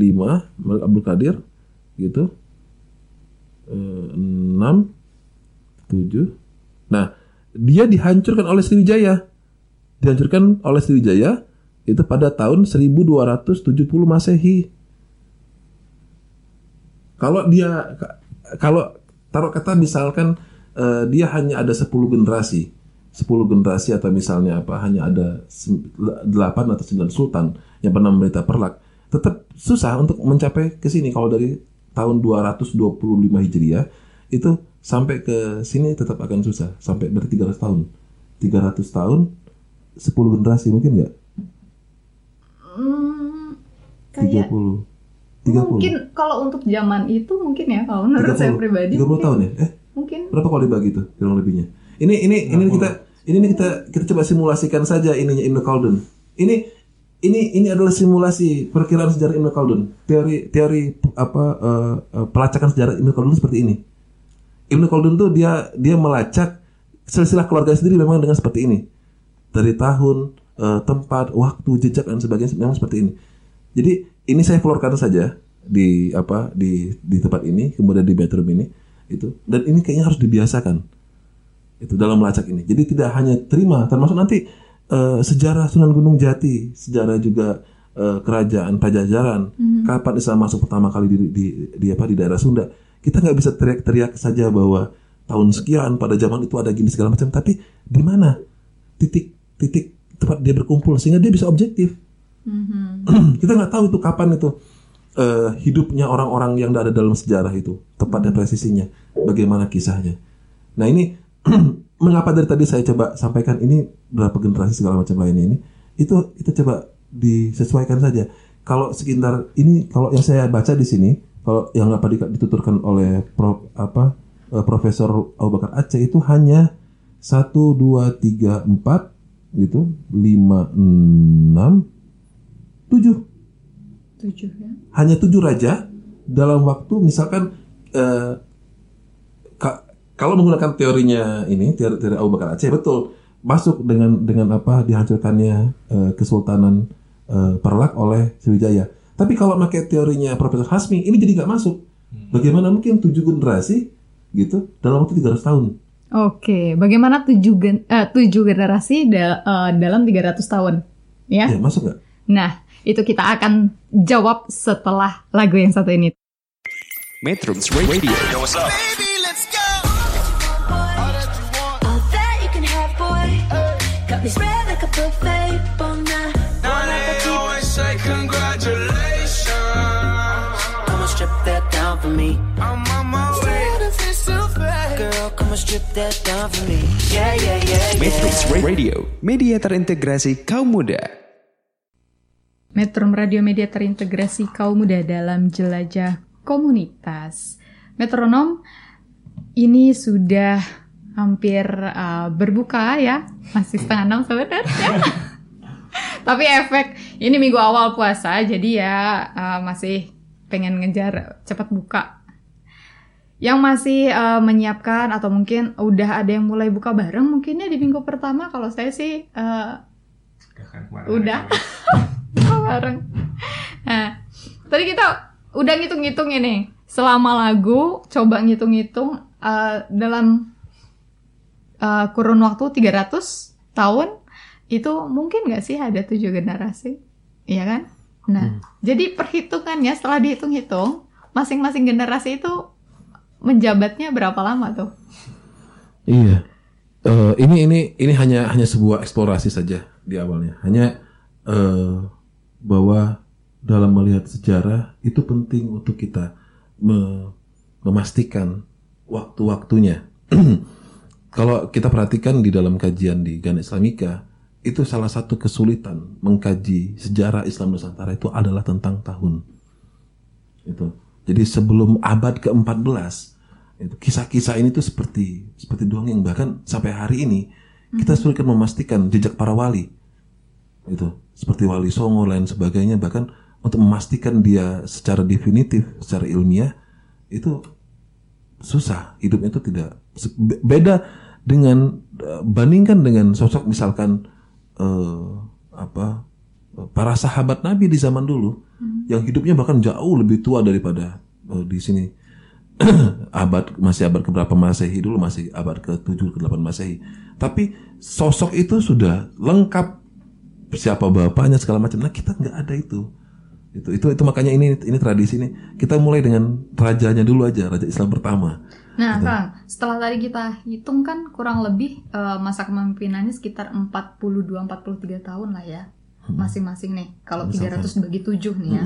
Malik Abdul Qadir gitu. Eh, 6 7 nah dia dihancurkan oleh Sriwijaya. Dihancurkan oleh Sriwijaya itu pada tahun 1270 Masehi. Kalau dia kalau taruh kata misalkan eh, dia hanya ada 10 generasi. 10 generasi atau misalnya apa hanya ada 8 atau 9 sultan yang pernah memerintah Perlak. Tetap susah untuk mencapai ke sini. Kalau dari tahun 225 Hijriah itu sampai ke sini tetap akan susah. Sampai berarti 300 tahun. 300 tahun 10 generasi mungkin nggak? Hmm, kayak 30 30 mungkin kalau untuk zaman itu mungkin ya kalau menurut saya 30 pribadi 30 mungkin, tahun ya? Eh mungkin. Berapa kalau dibagi tuh kurang lebihnya? Ini ini ini kita ini nih kita kita coba simulasikan saja ininya Ibnu Khaldun. Ini ini ini adalah simulasi perkiraan sejarah Ibnu Khaldun. Teori teori apa eh, eh, pelacakan sejarah Ibnu Khaldun seperti ini. Ibnu Khaldun tuh dia dia melacak silsilah keluarga sendiri memang dengan seperti ini. Dari tahun eh, tempat waktu jejak dan sebagainya memang seperti ini. Jadi ini saya keluarkan saja di apa di di tempat ini kemudian di bedroom ini itu dan ini kayaknya harus dibiasakan. Itu dalam melacak ini. Jadi tidak hanya terima termasuk nanti eh, sejarah Sunan Gunung Jati sejarah juga eh, kerajaan Pajajaran kapan Islam masuk pertama kali di, di, di apa di daerah Sunda. Kita nggak bisa teriak-teriak saja bahwa tahun sekian pada zaman itu ada gini segala macam tapi di mana? Titik titik tempat dia berkumpul sehingga dia bisa objektif. Kita nggak tahu itu kapan itu eh, hidupnya orang-orang yang ada dalam sejarah itu tepat dan presisinya bagaimana kisahnya. Nah ini mengapa dari tadi saya coba sampaikan ini berapa generasi segala macam lainnya ini itu itu coba disesuaikan saja. Kalau sekitar ini kalau yang saya baca di sini kalau yang apa di- dituturkan oleh Prof, apa eh, Profesor Abu Bakar Aceh itu hanya satu dua tiga empat gitu lima enam tujuh tujuh ya hanya tujuh raja dalam waktu misalkan eh, ka- kalau menggunakan teorinya ini teori, teori Abu Bakar Aceh betul masuk dengan dengan apa dihancurkannya eh, kesultanan eh, Perlak oleh Sriwijaya. Tapi kalau pakai teorinya Profesor Hasmi ini jadi nggak masuk. Bagaimana mungkin tujuh generasi gitu dalam waktu 300 tahun? Oke, bagaimana tujuh, gen- eh, tujuh generasi da- eh, dalam 300 tahun? Ya. Ya masuk nggak? Nah, itu kita akan jawab setelah lagu yang satu ini. Metrums Radio Baby, let's go. All that you can have, boy. Got me spread like a buffet. Bon Now they always say congratulations. Come and strip that down for me. I'm on my way. Girl, come and strip that down for me. Yeah, yeah, yeah, yeah. Metrums Radio Media terintegrasi kaum muda Metrum Radio Media terintegrasi kaum muda dalam jelajah komunitas. Metronom ini sudah hampir uh, berbuka ya, masih setengah enam sebenarnya. Tapi efek ini minggu awal puasa, jadi ya uh, masih pengen ngejar cepat buka. yang masih eh, menyiapkan atau mungkin udah ada yang mulai buka bareng mungkinnya di minggu pertama kalau saya sih eh, udah buka bareng. Nah, tadi kita udah ngitung-ngitung ini selama lagu coba ngitung-ngitung eh, dalam eh, kurun waktu 300 tahun itu mungkin nggak sih ada tujuh generasi, iya kan? Nah, jadi perhitungannya setelah dihitung-hitung masing-masing generasi itu menjabatnya berapa lama tuh? Iya. Eh, ini ini ini hanya hanya sebuah eksplorasi saja di awalnya. Hanya eh, bahwa dalam melihat sejarah itu penting untuk kita me- memastikan waktu-waktunya. Kalau kita perhatikan di dalam kajian di Ghana Islamika, itu salah satu kesulitan mengkaji sejarah Islam Nusantara itu adalah tentang tahun. Itu. Jadi sebelum abad ke-14 itu kisah-kisah ini tuh seperti seperti dongeng bahkan sampai hari ini kita sulit kan memastikan jejak para wali itu seperti wali songo lain sebagainya bahkan untuk memastikan dia secara definitif secara ilmiah itu susah. Hidupnya itu tidak beda dengan eh, bandingkan dengan sosok misalkan eh, apa para sahabat Nabi di zaman dulu yang hidupnya bahkan jauh lebih tua daripada eh, di sini. Abad masih abad keberapa Masehi dulu masih abad ke-7 ke-8 Masehi. Tapi sosok itu sudah lengkap siapa bapaknya segala macam. Nah, kita nggak ada itu. Itu itu itu makanya ini ini tradisi ini. Kita mulai dengan rajanya dulu aja, raja Islam pertama. Nah, Kang, setelah tadi kita hitung kan kurang lebih eh, masa kepemimpinannya sekitar 42-43 tahun lah ya. Masing-masing nih. Kalau 300 bagi 7 nih ya.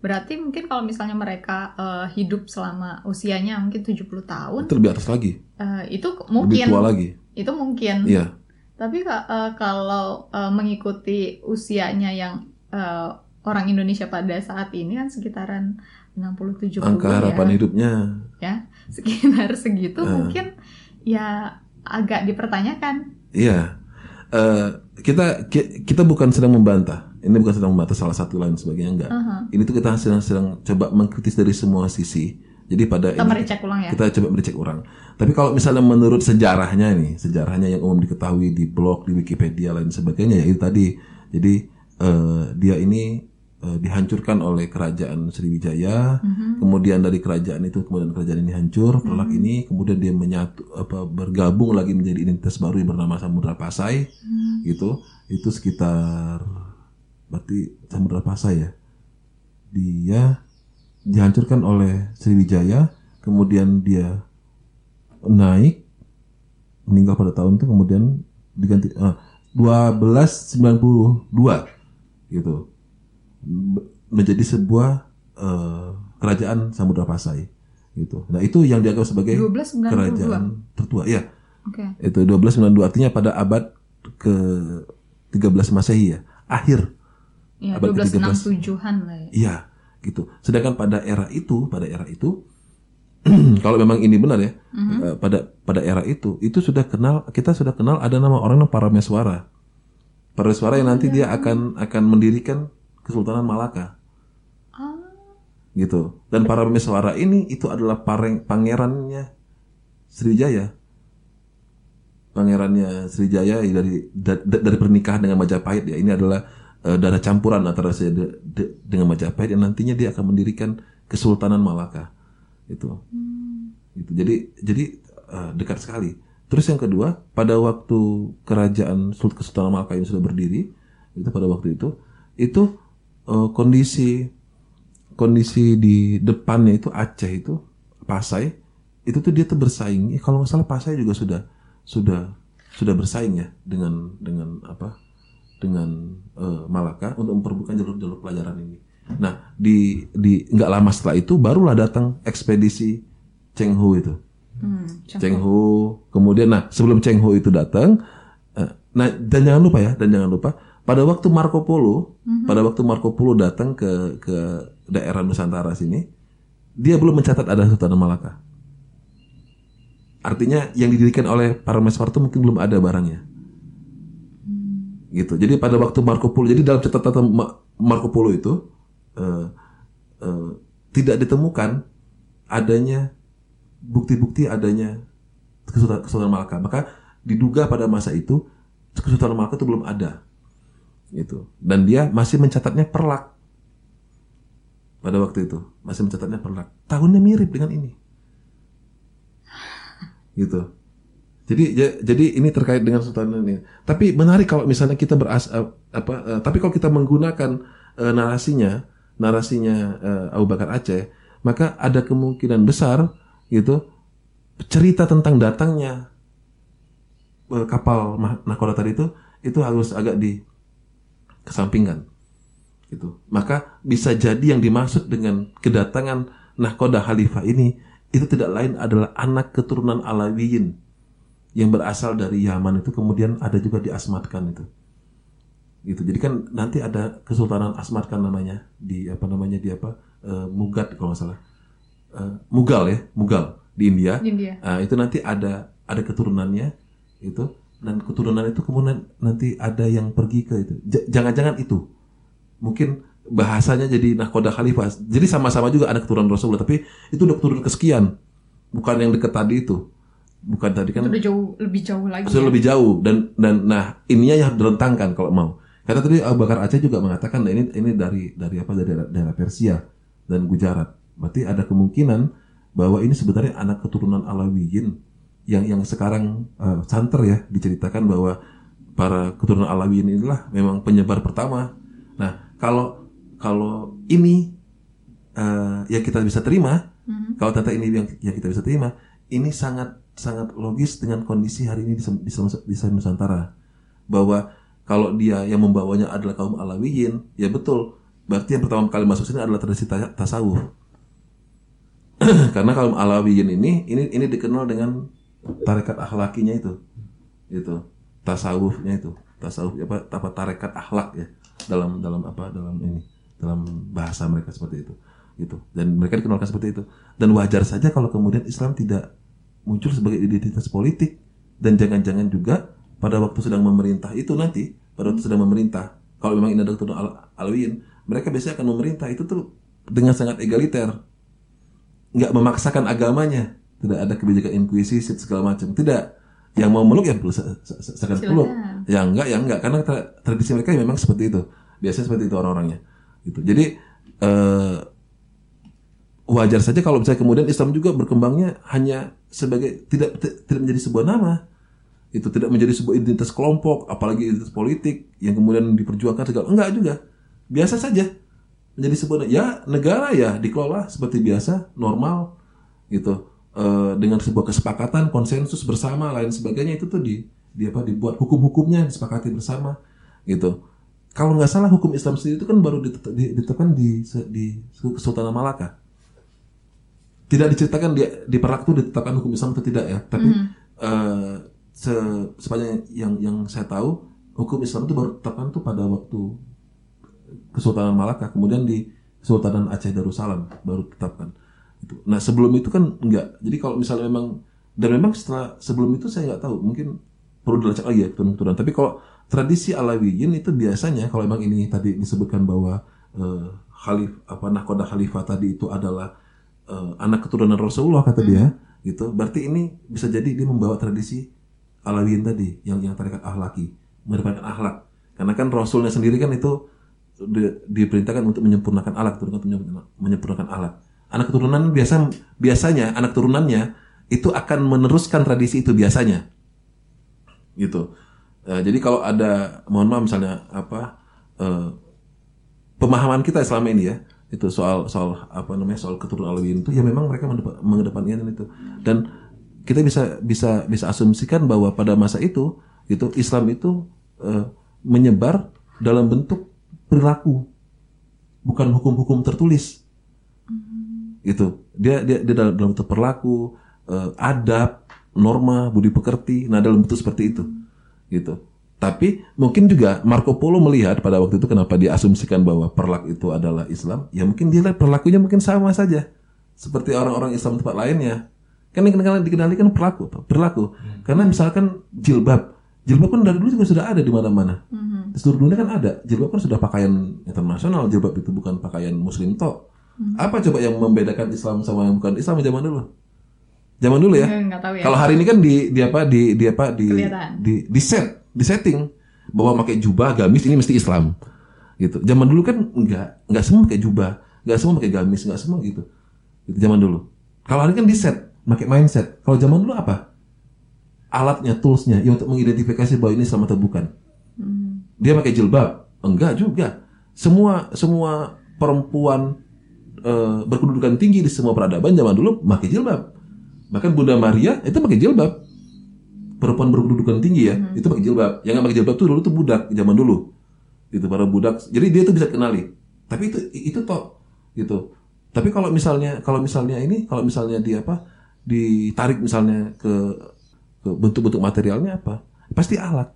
Berarti mungkin kalau misalnya mereka eh, hidup selama usianya mungkin 70 tahun, Itu lebih atas lagi, eh, itu lebih mungkin tua lagi. itu mungkin. Iya. Tapi eh, kalau eh, mengikuti usianya yang eh, orang Indonesia pada saat ini kan sekitaran 60 70 Angka ya. harapan hidupnya ya sekitar segitu Eh. mungkin ya agak dipertanyakan Iya. Eh, kita ki- kita bukan sedang membantah. Ini bukan sedang membantah salah satu lain sebagainya enggak. Aha. Ini tuh kita sedang sedang coba mengkritis dari semua sisi. Jadi pada kita ini ulang ya kita coba merecek orang. Tapi kalau misalnya menurut sejarahnya nih, sejarahnya yang umum diketahui di blog, di Wikipedia lain sebagainya ya itu tadi. Jadi eh, dia ini eh, dihancurkan oleh kerajaan Sriwijaya, kemudian dari kerajaan itu kemudian kerajaan ini hancur, pelak ini kemudian dia menyatu apa bergabung lagi menjadi identitas baru yang bernama Samudra Pasai, gitu. Itu sekitar berarti Samudra Pasai ya. Dia dihancurkan oleh Sriwijaya, kemudian dia naik meninggal pada tahun itu kemudian diganti ah, 1292 gitu. Menjadi sebuah eh, kerajaan Samudra Pasai gitu. Nah itu yang dianggap sebagai 1292. kerajaan tertua ya oke. Itu 1292 artinya pada abad ke 13 Masehi ya. Akhir. Ya abad ke-13. 1267an lah ya. Iya, gitu. Sedangkan pada era itu, pada era itu, kalau memang ini benar ya, eh, pada pada era itu, itu sudah kenal, kita sudah kenal ada nama orang yang Parameswara. Parameswara yang nanti dia akan akan mendirikan Kesultanan Malaka. Gitu. Dan Parameswara ini itu adalah pareng, pangerannya Sriwijaya. Pangerannya Sriwijaya dari da- da- dari pernikahan dengan Majapahit ya. Ini adalah eh, darah campuran antara saya de- de- dengan Majapahit yang nantinya dia akan mendirikan Kesultanan Malaka. Itu. Gitu. Jadi jadi eh, dekat sekali. Terus yang kedua, pada waktu kerajaan Sul- Kesultanan Malaka ini sudah berdiri, itu pada waktu itu, itu eh, kondisi kondisi di depannya itu Aceh itu Pasai itu tuh dia tuh bersaing. Eh, Kalau nggak salah Pasai juga sudah sudah sudah bersaing ya dengan dengan apa dengan eh, Malaka untuk memperebutkan jalur-jalur pelajaran ini. Nah di di nggak lama setelah itu barulah datang ekspedisi Cheng Ho itu. hmm, Cheng Ho. Kemudian nah sebelum Cheng Ho itu datang, eh, nah dan jangan lupa ya dan jangan lupa pada waktu Marco Polo, pada waktu Marco Polo datang ke ke daerah Nusantara sini, dia belum mencatat ada Sultan Malaka. Artinya yang didirikan oleh para Meswar itu mungkin belum ada barangnya. Gitu. Jadi pada waktu Marco Polo, jadi dalam catatan Ma- Marco Polo itu eh, eh, tidak ditemukan adanya bukti-bukti adanya Kesultanan, Kesultanan Malaka. Maka diduga pada masa itu Kesultanan Malaka itu belum ada. Gitu. Dan dia masih mencatatnya perlak. Pada waktu itu masih mencatatnya perlak. Tahunnya mirip dengan ini. Gitu. Jadi ja- jadi ini terkait dengan Sultan ini. Tapi menarik kalau misalnya kita beras eh, apa eh, tapi kalau kita menggunakan eh, narasinya narasinya eh, Abu Bakar Aceh, maka ada kemungkinan besar gitu cerita tentang datangnya eh, kapal Nakoda tadi itu itu harus agak di kesampingkan gitu. Maka bisa jadi yang dimaksud dengan kedatangan nahkoda khalifah ini itu tidak lain adalah anak keturunan Alawiyin yang berasal dari Yaman itu kemudian ada juga di Asmatkan itu. Gitu. Jadi kan nanti ada Kesultanan Asmatkan namanya di apa namanya di apa? Eh, Mugat kalau nggak salah. Eh, Mugal ya, Mugal di India. Di India. Ah, itu nanti ada ada keturunannya itu dan keturunan itu kemudian nanti ada yang pergi ke itu. Jangan-jangan itu. Mungkin bahasanya jadi nahkoda khalifah. Jadi sama-sama juga ada keturunan Rasulullah, tapi itu udah keturunan kesekian. Bukan yang dekat tadi itu. Bukan tadi kan Itu udah jauh lebih jauh lagi. sudah ya. lebih jauh dan dan nah ininya yang harus direntangkan kalau mau. Karena tadi Abu Bakar Aceh juga mengatakan nah ini ini dari dari apa dari daerah, daerah Persia dan Gujarat. Berarti ada kemungkinan bahwa ini sebenarnya anak keturunan Alawiyin yang yang sekarang eh, santer ya diceritakan bahwa para keturunan Alawiyin inilah memang penyebar pertama. Nah, kalau kalau ini eh, yang kita bisa terima, kalau ternyata ini yang, yang kita bisa terima, ini sangat sangat logis dengan kondisi hari ini di, di, di Nusantara bahwa kalau dia yang membawanya adalah kaum Alawiyin, ya betul. Berarti yang pertama kali masuk sini adalah tradisi ta- tasawuf. Karena kaum Alawiyin ini ini ini dikenal dengan tarekat akhlakinya itu. Itu tasawufnya itu. Tasawuf apa apa tarekat akhlak ya dalam dalam apa dalam ini dalam bahasa mereka seperti itu. Gitu. Dan mereka dikenalkan seperti itu. Dan wajar saja kalau kemudian Islam tidak muncul sebagai identitas politik. Dan jangan-jangan juga pada waktu sedang memerintah itu nanti pada waktu sedang memerintah kalau memang ini ada keturunan Al- Alwiyin mereka biasanya akan memerintah itu tuh dengan sangat egaliter. Nggak memaksakan agamanya. Tidak ada kebijakan inkuisisi segala macam. Tidak. Yang mau meluk ya se- se- se- silakan. peluk. Ya enggak ya enggak karena tra- tradisi mereka memang seperti itu. Biasanya seperti itu orang-orangnya. Gitu. Jadi eh, wajar saja kalau misalnya kemudian Islam juga berkembangnya hanya sebagai tidak tidak menjadi sebuah nama. Itu tidak menjadi sebuah identitas kelompok apalagi identitas politik yang kemudian diperjuangkan segala enggak juga. Biasa saja. Menjadi sebuah ya negara ya dikelola seperti biasa normal gitu. Eh, dengan sebuah kesepakatan konsensus bersama lain sebagainya itu tuh di di apa dibuat hukum-hukumnya disepakati bersama gitu. Kalau nggak salah hukum Islam sendiri itu kan baru ditet- di- ditetapkan di di Kesultanan Malaka tidak diceritakan di di Perak itu ditetapkan hukum Islam atau tidak ya. Tapi eh, se- sepanjang yang yang saya tahu hukum Islam itu baru ditetapkan tuh pada waktu Kesultanan Malaka. Kemudian di Kesultanan Aceh Darussalam baru ditetapkan. Nah sebelum itu kan enggak. Jadi kalau misalnya memang dan memang setelah sebelum itu saya nggak tahu. Mungkin perlu dilacak lagi ya keturunan-keturunan tapi kalau tradisi Alawiyin itu biasanya kalau memang ini tadi disebutkan bahwa eh, Khalif apa nahkoda khalifah tadi itu adalah eh, anak keturunan Rasulullah kata dia gitu. Berarti ini bisa jadi dia membawa tradisi Alawiyin tadi yang yang tarekat ahlaki mengedepankan akhlak. Karena kan Rasulnya sendiri kan itu di- diperintahkan untuk menyempurnakan turunkan menyempurnakan- akhlak. Anak keturunan biasa biasanya anak turunannya itu akan meneruskan tradisi itu biasanya. Gitu. Eh, jadi kalau ada mohon maaf misalnya apa eh, pemahaman kita selama ini ya itu soal soal apa namanya soal keturunan Alawiyin itu ya memang mereka mengedepankan itu. Dan kita bisa bisa bisa asumsikan bahwa pada masa itu itu Islam itu eh, menyebar dalam bentuk perilaku bukan hukum-hukum tertulis. Gitu dia dia, dia dalam, dalam bentuk perilaku eh, adab norma budi pekerti. Nah dalam bentuk seperti itu. Gitu tapi mungkin juga Marco Polo melihat pada waktu itu kenapa dia asumsikan bahwa perlak itu adalah Islam ya mungkin dia lihat perlakunya mungkin sama saja. Seperti orang-orang Islam tempat lainnya. Kan yang dikenal dikenali kan perlaku perilaku karena misalkan jilbab. Jilbab kan dari dulu juga sudah ada di mana-mana. Di seluruh dunia kan ada. Jilbab kan sudah pakaian internasional. Jilbab itu bukan pakaian muslim toh apa coba yang membedakan Islam sama yang bukan Islam zaman dulu? Zaman dulu ya. Nggak tahu ya. Kalau hari ini kan di di apa di di apa di Kelihatan. di di set, di setting bahwa pakai jubah, gamis ini mesti Islam. Gitu. Zaman dulu kan enggak, enggak semua pakai jubah, enggak semua pakai gamis, enggak semua gitu. Gitu zaman dulu. Kalau hari kan di set, pakai mindset. Kalau zaman dulu apa? Alatnya, toolsnya, ya untuk mengidentifikasi bahwa ini Islam atau bukan. Dia pakai jilbab? Enggak juga. Semua semua perempuan eh, berkedudukan tinggi di semua peradaban zaman dulu pakai jilbab. Bahkan Bunda Maria itu pakai jilbab. Perempuan berkedudukan tinggi ya, itu pakai jilbab. Yang nggak pakai jilbab tuh dulu tuh budak zaman dulu. Itu para budak. Jadi dia tuh bisa kenali. Tapi itu itu toh gitu. Tapi kalau misalnya kalau misalnya ini kalau misalnya di apa ditarik misalnya ke ke bentuk-bentuk materialnya apa? Pasti alat.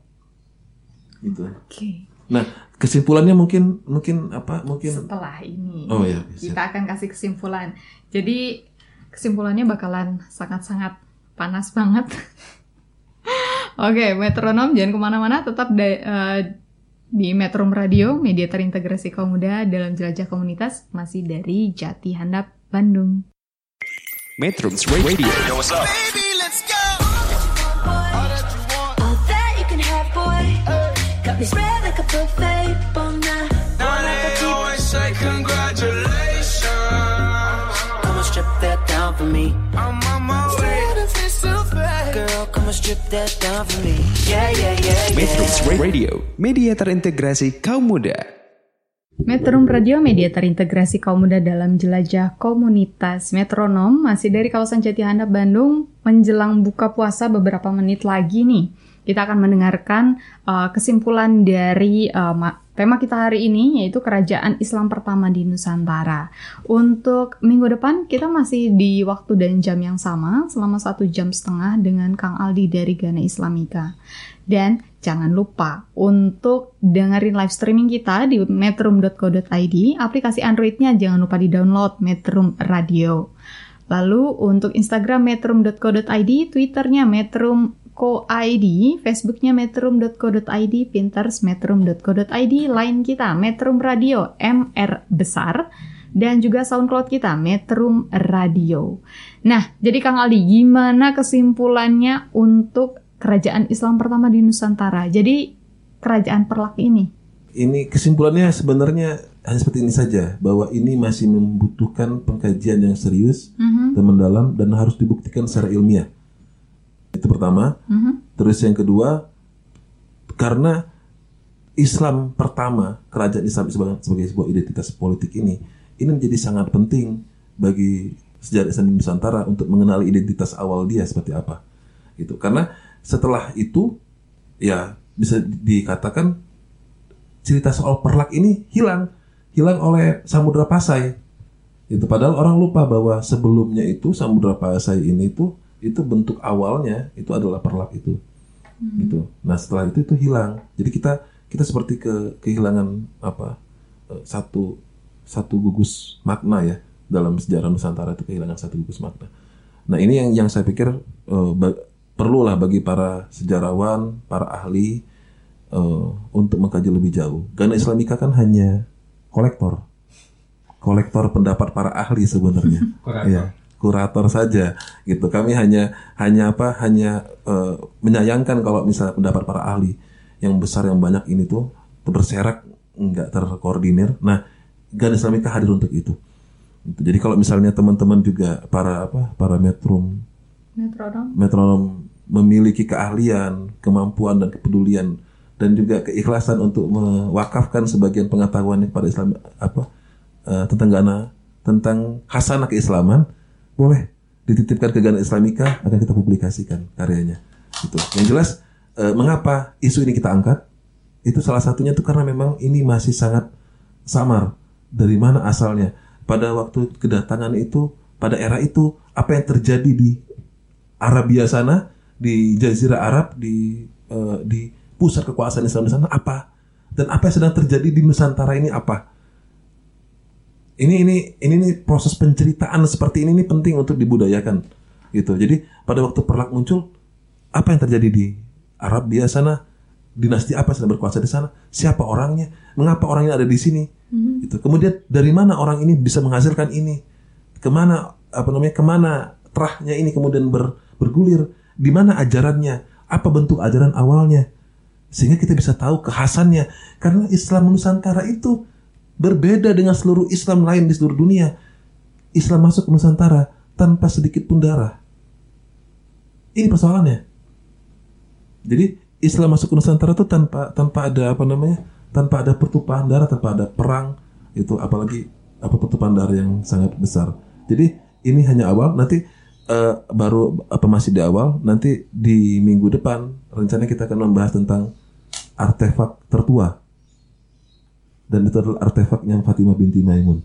Gitu. Oke. Nah, kesimpulannya mungkin mungkin apa? Mungkin Setelah ini Oh, iya, bisa. kita akan kasih kesimpulan. Jadi kesimpulannya bakalan sangat-sangat panas banget. Oke, metronom jangan ke mana-mana, tetap da- eh, di Metrum Radio, media terintegrasi kaum muda dalam jelajah komunitas, masih dari Jati Handap, Bandung. Metrums Radio. Baby, let's go. All that you can have, boy. Got me spread like a buffet. Bon night. Now they always say congratulations. Come and strip that down for me. I'm strip that down for me. Yeah, yeah, yeah, yeah. Metrums Radio. Media terintegrasi kaum muda. Metrum Radio, media terintegrasi kaum muda dalam jelajah komunitas metronom, masih dari kawasan Jati Handap, Bandung, menjelang buka puasa beberapa menit lagi nih. Kita akan mendengarkan uh, kesimpulan dari uh, ma- tema kita hari ini, yaitu Kerajaan Islam Pertama di Nusantara. Untuk minggu depan, kita masih di waktu dan jam yang sama, selama satu jam setengah dengan Kang Aldi dari Ghana Islamika. Dan jangan lupa untuk dengerin live streaming kita di metrum.co.id. Aplikasi Androidnya jangan lupa di-download Metrum Radio. Lalu untuk Instagram metrum.co.id, Twitternya metrum.co.id, Facebooknya metrum.co.id, Pinterest metrum.co.id, lain kita Metrum Radio MR besar, dan juga SoundCloud kita Metrum Radio. Nah, jadi Kang Aldi, gimana kesimpulannya untuk kerajaan Islam pertama di Nusantara? Jadi kerajaan Perlak ini. ini kesimpulannya sebenarnya hanya seperti ini saja bahwa ini masih membutuhkan pengkajian yang serius dan mendalam dan harus dibuktikan secara ilmiah. Pertama. Terus yang kedua karena Islam pertama, kerajaan Islam sebagai, sebagai sebuah identitas politik ini, ini menjadi sangat penting bagi sejarah Islam di Nusantara untuk mengenali identitas awal dia seperti apa. Gitu. Karena setelah itu ya bisa dikatakan cerita soal perlak ini hilang, hilang oleh Samudra Pasai. Itu padahal orang lupa bahwa sebelumnya itu Samudra Pasai ini itu itu bentuk awalnya itu adalah perlak itu. Gitu. Nah, setelah itu itu hilang. Jadi kita kita seperti ke kehilangan apa? eh, satu satu gugus makna ya dalam sejarah Nusantara itu kehilangan satu gugus makna. Nah, ini yang yang saya pikir eh, ba- perlulah bagi para sejarawan, para ahli eh, untuk mengkaji lebih jauh. Ghana Islamika kan hanya kolektor, kolektor pendapat para ahli sebenarnya. Iya, kurator saja gitu. Kami hanya hanya apa? Hanya eh, menyayangkan kalau misalnya pendapat para ahli yang besar yang banyak ini tuh berserak nggak terkoordinir. Nah, Ghana Islamika hadir untuk itu. Gitu. Jadi kalau misalnya teman-teman juga para apa? Para metrum Metronom. metronom memiliki keahlian, kemampuan dan kepedulian dan juga keikhlasan untuk mewakafkan sebagian pengetahuan kepada Islam apa eh, tentang Ghana, tentang hasanah keislaman, boleh dititipkan ke Ghana Islamika akan kita publikasikan karyanya. Itu. Yang jelas eh, mengapa isu ini kita angkat? Itu salah satunya itu karena memang ini masih sangat samar. Dari mana asalnya? Pada waktu kedatangan itu, pada era itu, apa yang terjadi di Arabia sana di Jazirah Arab di eh, di pusat kekuasaan Islam di sana apa dan apa yang sedang terjadi di Nusantara ini apa ini ini ini nih proses penceritaan seperti ini ini penting untuk dibudayakan gitu. Jadi pada waktu perlak muncul apa yang terjadi di Arabia sana? Dinasti apa yang sedang berkuasa di sana? Siapa orangnya? Mengapa orang ini ada di sini? Gitu. Kemudian dari mana orang ini bisa menghasilkan ini? Ke mana apa namanya ke mana terahnya ini kemudian ber- bergulir? Di mana ajarannya, apa bentuk ajaran awalnya, sehingga kita bisa tahu kekhasannya. Karena Islam Nusantara itu berbeda dengan seluruh Islam lain di seluruh dunia. Islam masuk ke Nusantara tanpa sedikit pun darah. Ini persoalannya. Jadi Islam masuk ke Nusantara itu tanpa tanpa ada apa namanya? Tanpa ada pertumpahan darah, tanpa ada perang, itu apalagi apa pertumpahan darah yang sangat besar. Jadi ini hanya awal, nanti eh, baru apa masih di awal, nanti di minggu depan rencananya kita akan membahas tentang artefak tertua. Dan itu adalah artefak yang Fatimah binti Maimun.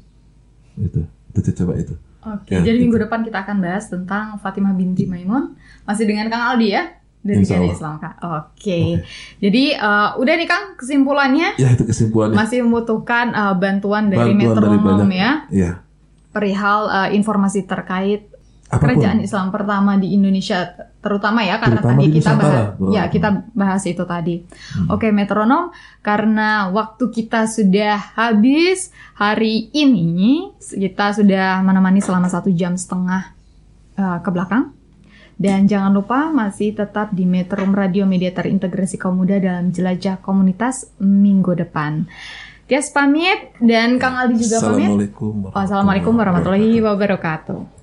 Itu, itu coba itu. Oke, Ya, jadi gitu. minggu depan kita akan bahas tentang Fatimah binti Maimun masih dengan Kang Aldi ya dari Insya Allah. Islam Kak. Oke. Jadi eh, udah nih Kang kesimpulannya Ya itu kesimpulannya. masih membutuhkan eh, bantuan dari Bantuan dari metronom banyak- ya Iya. perihal eh, informasi terkait Apa pun. kerajaan Islam pertama di Indonesia terutama ya karena Terutama tadi di kita bahas ya kita bahas itu tadi. Hmm. Oke metronom karena waktu kita sudah habis hari ini kita sudah menemani selama satu jam setengah eh, ke belakang dan jangan lupa masih tetap di Metrum Radio Media Terintegrasi Kaum Muda dalam jelajah komunitas minggu depan. Tias pamit dan Kang Aldi juga pamit. Assalamualaikum. Warahmatullahi wabarakatuh.